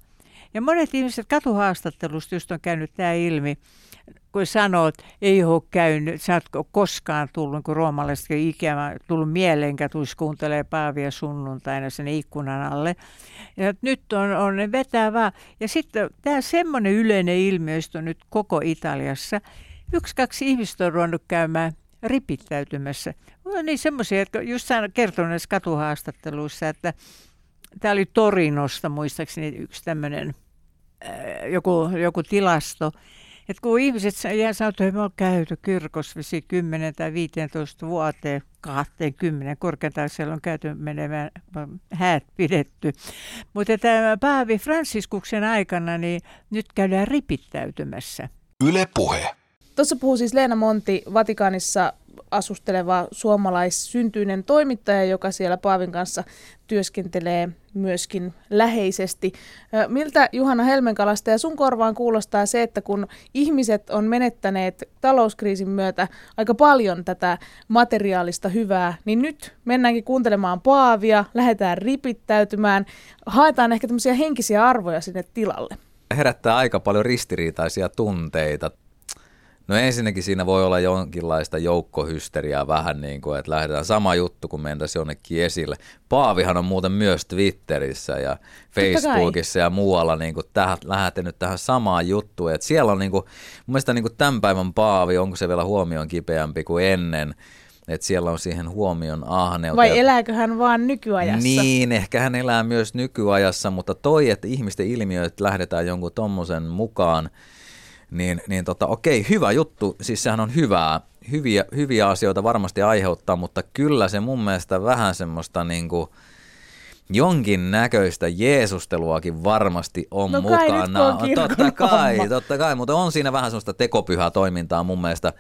S5: Ja monet ihmiset katuhaastattelusta just on käynyt tämä ilmi, kun sanoo, että ei ole käynyt, sä oot koskaan tullut, kun roomalaiset ikävä tullut mieleen, enkä tulisi kuuntelee Paavia sunnuntaina sen ikkunan alle. Ja nyt on, on ne vetää vaan. Ja sitten tämä semmoinen yleinen ilmiö, on nyt koko Italiassa. Yksi, kaksi ihmistä on ruvennut käymään ripittäytymässä. On niin semmoisia, jotka just kertonut näissä katuhaastatteluissa, että tämä oli Torinosta muistaakseni yksi tämmöinen joku, joku tilasto, että kun ihmiset jää sanoa, että me on käyty kirkossa 10 tai 15 vuoteen, 20, korkeintaan siellä on käyty menemään häät pidetty. Mutta tämä Paavi Fransiskuksen aikana, niin nyt käydään ripittäytymässä.
S2: Yle puhe.
S3: Tuossa puhuu siis Leena Monti, Vatikaanissa asusteleva suomalaissyntyinen toimittaja, joka siellä Paavin kanssa työskentelee myöskin läheisesti. Miltä Juhana Helmenkalasta ja sun korvaan kuulostaa se, että kun ihmiset on menettäneet talouskriisin myötä aika paljon tätä materiaalista hyvää, niin nyt mennäänkin kuuntelemaan Paavia, lähdetään ripittäytymään, haetaan ehkä tämmöisiä henkisiä arvoja sinne tilalle.
S4: Herättää aika paljon ristiriitaisia tunteita. No ensinnäkin siinä voi olla jonkinlaista joukkohysteriaa vähän niin kuin, että lähdetään sama juttu, kun mentäisiin jonnekin esille. Paavihan on muuten myös Twitterissä ja Facebookissa ja muualla niin kuin tähän, lähtenyt tähän samaan juttuun. Että siellä on niin kuin, mun mielestä niin kuin tämän päivän Paavi, onko se vielä huomioon kipeämpi kuin ennen, että siellä on siihen huomion ahneutta.
S3: Vai elääkö hän vaan nykyajassa?
S4: Niin, ehkä hän elää myös nykyajassa, mutta toi, että ihmisten ilmiöt lähdetään jonkun tommosen mukaan, niin, niin tota, okei, hyvä juttu, siis sehän on hyvää, hyviä, hyviä asioita varmasti aiheuttaa, mutta kyllä se mun mielestä vähän semmoista niin kuin, jonkin näköistä Jeesusteluakin varmasti on
S3: No kai nyt,
S4: mukana.
S3: kun on
S4: totta kai,
S3: homma.
S4: totta kai, mutta on siinä vähän semmoista tekopyhää toimintaa mun mielestä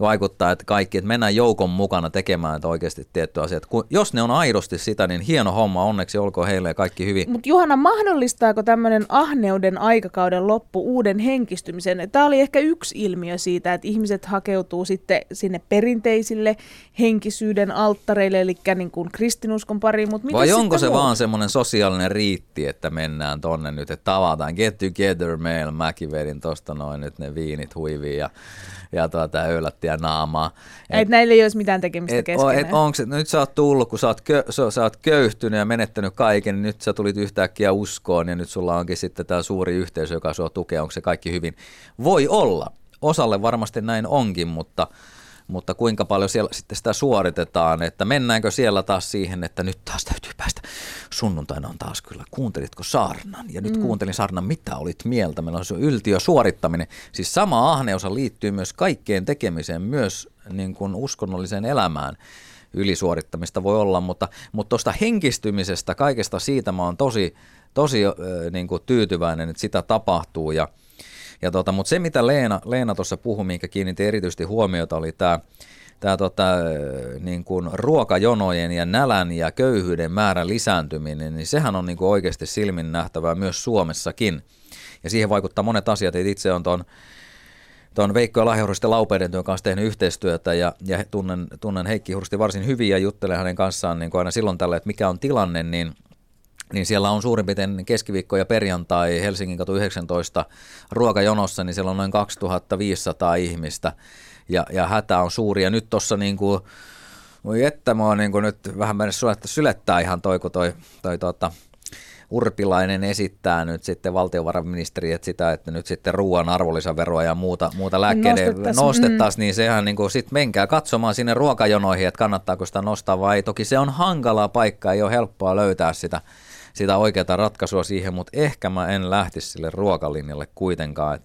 S4: vaikuttaa, että kaikki, että mennään joukon mukana tekemään että oikeasti tietty asiat. Kun, jos ne on aidosti sitä, niin hieno homma, onneksi olkoon heille ja kaikki hyvin.
S3: Mutta Juhana, mahdollistaako tämmöinen ahneuden aikakauden loppu uuden henkistymisen? Tämä oli ehkä yksi ilmiö siitä, että ihmiset hakeutuu sitten sinne perinteisille henkisyyden alttareille, eli niin kuin kristinuskon pariin. Mut
S4: Vai onko se
S3: muut?
S4: vaan semmoinen sosiaalinen riitti, että mennään tonne nyt, että tavataan, get together meillä, mäkin vedin tosta noin nyt ne viinit huiviin ja, ja tuota, öylättiä naamaa.
S3: Et näillä ei olisi mitään tekemistä
S4: et,
S3: keskenään.
S4: et onko se, no nyt sä oot tullut, kun sä oot, kö, sä, sä oot köyhtynyt ja menettänyt kaiken, niin nyt sä tulit yhtäkkiä uskoon ja nyt sulla onkin sitten tämä suuri yhteisö, joka sua tukee, onko se kaikki hyvin? Voi olla. Osalle varmasti näin onkin, mutta, mutta kuinka paljon siellä sitten sitä suoritetaan, että mennäänkö siellä taas siihen, että nyt taas täytyy päästä. Sunnuntaina on taas kyllä, kuuntelitko saarnan? Ja nyt mm. kuuntelin saarnan, mitä olit mieltä? Meillä on se yltiö suorittaminen. Siis sama ahneusa liittyy myös kaikkeen tekemiseen, myös niin kuin uskonnolliseen elämään ylisuorittamista voi olla, mutta mutta tuosta henkistymisestä, kaikesta siitä mä oon tosi, tosi äh, niin kuin tyytyväinen, että sitä tapahtuu ja, ja tota, mutta se mitä Leena, Leena tuossa puhui, minkä kiinnitti erityisesti huomiota, oli tämä tämä tota, niin kuin ruokajonojen ja nälän ja köyhyyden määrän lisääntyminen, niin sehän on niin kuin oikeasti silmin nähtävää myös Suomessakin. Ja siihen vaikuttaa monet asiat, itse on tuon tuon Veikko ja Lahja Hursti Laupeiden työn kanssa tehnyt yhteistyötä ja, ja tunnen, tunnen Heikki Hursti varsin hyvin ja juttelen hänen kanssaan niin kuin aina silloin tällä, että mikä on tilanne, niin niin siellä on suurin piirtein keskiviikko ja perjantai Helsingin katu 19 ruokajonossa, niin siellä on noin 2500 ihmistä ja, ja hätä on suuri. Ja nyt tuossa niin kuin, voi että mä oon niin kuin nyt vähän mennyt sylettää, sylettää ihan toi, kun toi, toi tota, Urpilainen esittää nyt sitten valtiovarainministeri, että sitä, että nyt sitten ruoan arvonlisäveroa ja muuta, muuta lääkkeiden
S3: Nostettaisiin,
S4: nostettaisiin, niin sehän niin kuin sitten menkää katsomaan sinne ruokajonoihin, että kannattaako sitä nostaa vai ei. Toki se on hankalaa paikka, ei ole helppoa löytää sitä, sitä oikeaa ratkaisua siihen, mutta ehkä mä en lähtisi sille ruokalinjalle kuitenkaan. Et,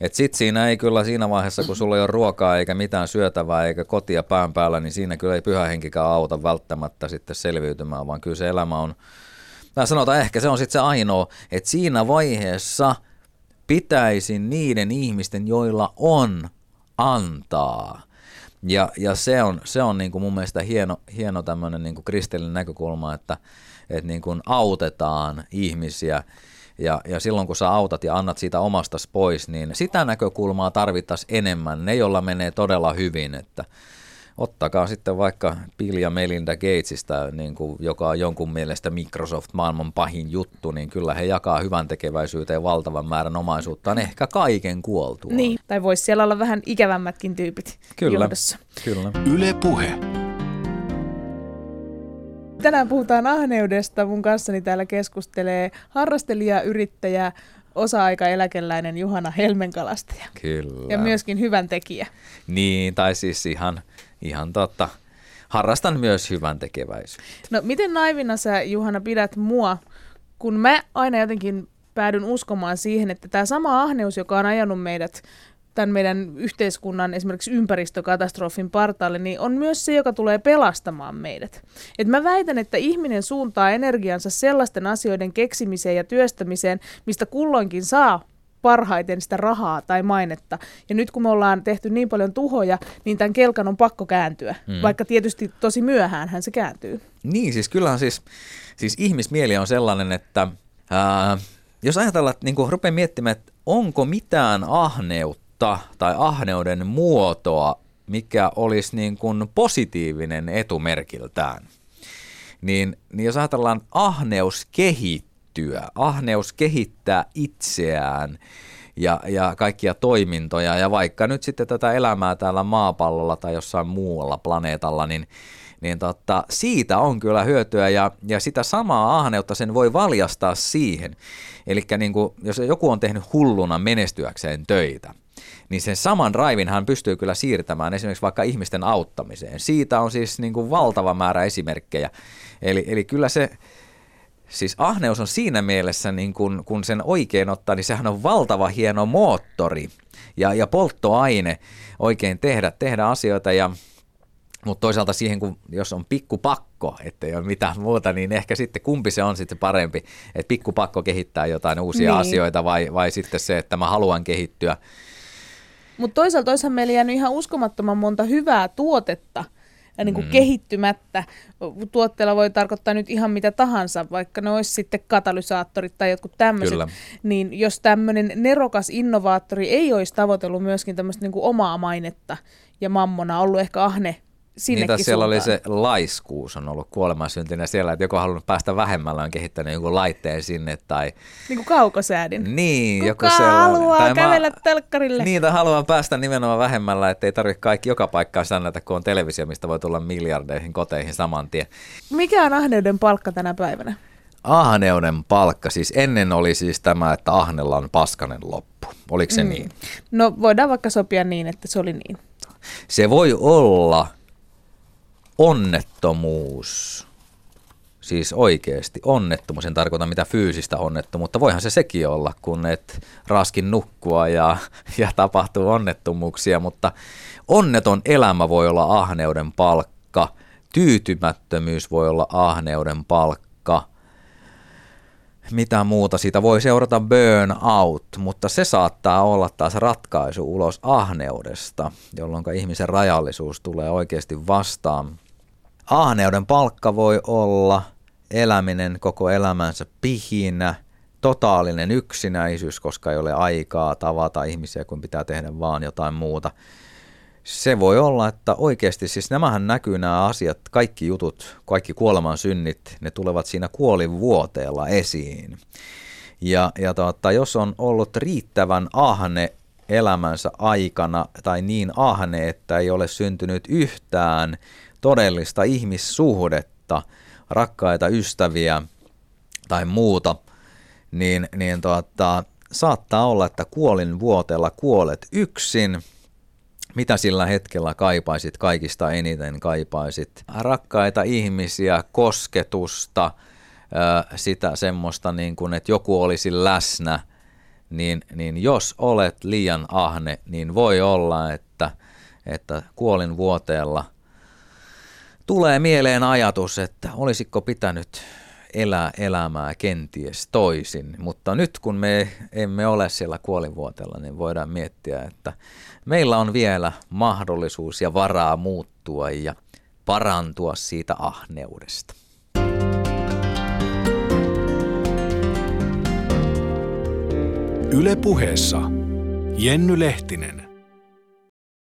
S4: et sit siinä ei kyllä siinä vaiheessa, kun sulla ei ole ruokaa eikä mitään syötävää eikä kotia pään päällä, niin siinä kyllä ei pyhä henkikään auta välttämättä sitten selviytymään, vaan kyllä se elämä on, tai sanotaan ehkä se on sitten se ainoa, että siinä vaiheessa pitäisi niiden ihmisten, joilla on, antaa. Ja, ja se on, se on niin kuin mun mielestä hieno, hieno tämmöinen niin kristillinen näkökulma, että, että niin kuin autetaan ihmisiä. Ja, ja silloin kun sä autat ja annat siitä omasta pois, niin sitä näkökulmaa tarvittaisiin enemmän. Ne, joilla menee todella hyvin, että ottakaa sitten vaikka Bill ja Melinda Gatesista, niin kuin, joka on jonkun mielestä Microsoft maailman pahin juttu, niin kyllä he jakaa hyvän tekeväisyyteen valtavan määrän omaisuuttaan, ehkä kaiken kuoltua.
S3: Niin, tai voisi siellä olla vähän ikävämmätkin tyypit
S4: Kyllä.
S3: johdossa.
S4: Kyllä.
S2: Yle Puhe.
S3: Tänään puhutaan ahneudesta. Mun kanssani täällä keskustelee harrastelija, yrittäjä, osa-aikaeläkeläinen Juhana Helmenkalastaja.
S4: Kyllä.
S3: Ja myöskin hyvän tekijä.
S4: Niin, tai siis ihan, ihan totta. Harrastan myös hyvän tekeväisyyttä.
S3: No miten naivina sä Juhana pidät mua, kun mä aina jotenkin päädyn uskomaan siihen, että tämä sama ahneus, joka on ajanut meidät tämän meidän yhteiskunnan esimerkiksi ympäristökatastrofin partaalle, niin on myös se, joka tulee pelastamaan meidät. Et mä väitän, että ihminen suuntaa energiansa sellaisten asioiden keksimiseen ja työstämiseen, mistä kulloinkin saa parhaiten sitä rahaa tai mainetta. Ja nyt kun me ollaan tehty niin paljon tuhoja, niin tämän kelkan on pakko kääntyä. Mm. Vaikka tietysti tosi myöhään hän se kääntyy.
S4: Niin, siis kyllähän siis, siis ihmismieli on sellainen, että ää, jos ajatellaan, että niin rupeaa miettimään, että onko mitään ahneutta tai ahneuden muotoa, mikä olisi niin kuin positiivinen etumerkiltään, niin, niin jos ajatellaan ahneus kehittyä, ahneus kehittää itseään ja, ja kaikkia toimintoja. Ja vaikka nyt sitten tätä elämää täällä maapallolla tai jossain muualla planeetalla, niin niin tota, siitä on kyllä hyötyä ja, ja sitä samaa ahneutta sen voi valjastaa siihen. Eli niin jos joku on tehnyt hulluna menestyäkseen töitä, niin sen saman raivin hän pystyy kyllä siirtämään esimerkiksi vaikka ihmisten auttamiseen. Siitä on siis niin kuin valtava määrä esimerkkejä. Eli, eli kyllä se, siis ahneus on siinä mielessä, niin kun, kun sen oikein ottaa, niin sehän on valtava hieno moottori ja, ja polttoaine oikein tehdä, tehdä asioita ja mutta toisaalta siihen, kun jos on pikkupakko, ettei ole mitään muuta, niin ehkä sitten kumpi se on sitten parempi, että pikkupakko kehittää jotain uusia niin. asioita vai, vai sitten se, että mä haluan kehittyä.
S3: Mutta toisaalta olisihan meillä jäänyt ihan uskomattoman monta hyvää tuotetta ja niin kuin mm. kehittymättä. Tuotteella voi tarkoittaa nyt ihan mitä tahansa, vaikka ne olisi sitten katalysaattorit tai jotkut tämmöiset. Niin jos tämmöinen nerokas innovaattori ei olisi tavoitellut myöskin tämmöistä niin kuin omaa mainetta ja mammona, ollut ehkä ahne sinnekin
S4: Niitä siellä oli se laiskuus on ollut kuolemansyntinä siellä, että joku halunnut päästä vähemmällä on kehittänyt jonkun laitteen sinne tai...
S3: Niin kuin kaukosäädin.
S4: Niin,
S3: Kuka
S4: joku sellainen.
S3: haluaa tai kävellä mä... telkkarille?
S4: Niin, tai haluaa päästä nimenomaan vähemmällä, ettei tarvitse kaikki joka paikkaan säännätä, kun on televisio, mistä voi tulla miljardeihin koteihin saman tien.
S3: Mikä on ahneuden palkka tänä päivänä?
S4: Ahneuden palkka, siis ennen oli siis tämä, että ahnella on paskanen loppu. Oliko se mm. niin?
S3: No voidaan vaikka sopia niin, että se oli niin.
S4: Se voi olla onnettomuus, siis oikeasti onnettomuus, en tarkoita mitä fyysistä onnettomuutta, voihan se sekin olla, kun et raskin nukkua ja, ja tapahtuu onnettomuuksia, mutta onneton elämä voi olla ahneuden palkka, tyytymättömyys voi olla ahneuden palkka, mitä muuta siitä voi seurata? Burnout, mutta se saattaa olla taas ratkaisu ulos ahneudesta, jolloin ihmisen rajallisuus tulee oikeasti vastaan. Ahneuden palkka voi olla eläminen koko elämänsä pihinä, totaalinen yksinäisyys, koska ei ole aikaa tavata ihmisiä, kun pitää tehdä vaan jotain muuta. Se voi olla, että oikeasti, siis nämähän näkyy nämä asiat, kaikki jutut, kaikki kuoleman synnit, ne tulevat siinä kuolivuoteella esiin. Ja, ja tota, jos on ollut riittävän ahne elämänsä aikana tai niin ahne, että ei ole syntynyt yhtään todellista ihmissuhdetta, rakkaita ystäviä tai muuta, niin, niin tuota, saattaa olla, että kuolin vuotella kuolet yksin. Mitä sillä hetkellä kaipaisit kaikista eniten kaipaisit? Rakkaita ihmisiä, kosketusta, sitä semmoista, niin kuin, että joku olisi läsnä, niin, niin jos olet liian ahne, niin voi olla, että, että kuolin vuoteella – tulee mieleen ajatus, että olisiko pitänyt elää elämää kenties toisin. Mutta nyt kun me emme ole siellä kuolivuotella, niin voidaan miettiä, että meillä on vielä mahdollisuus ja varaa muuttua ja parantua siitä ahneudesta.
S2: Yle puheessa Jenny Lehtinen.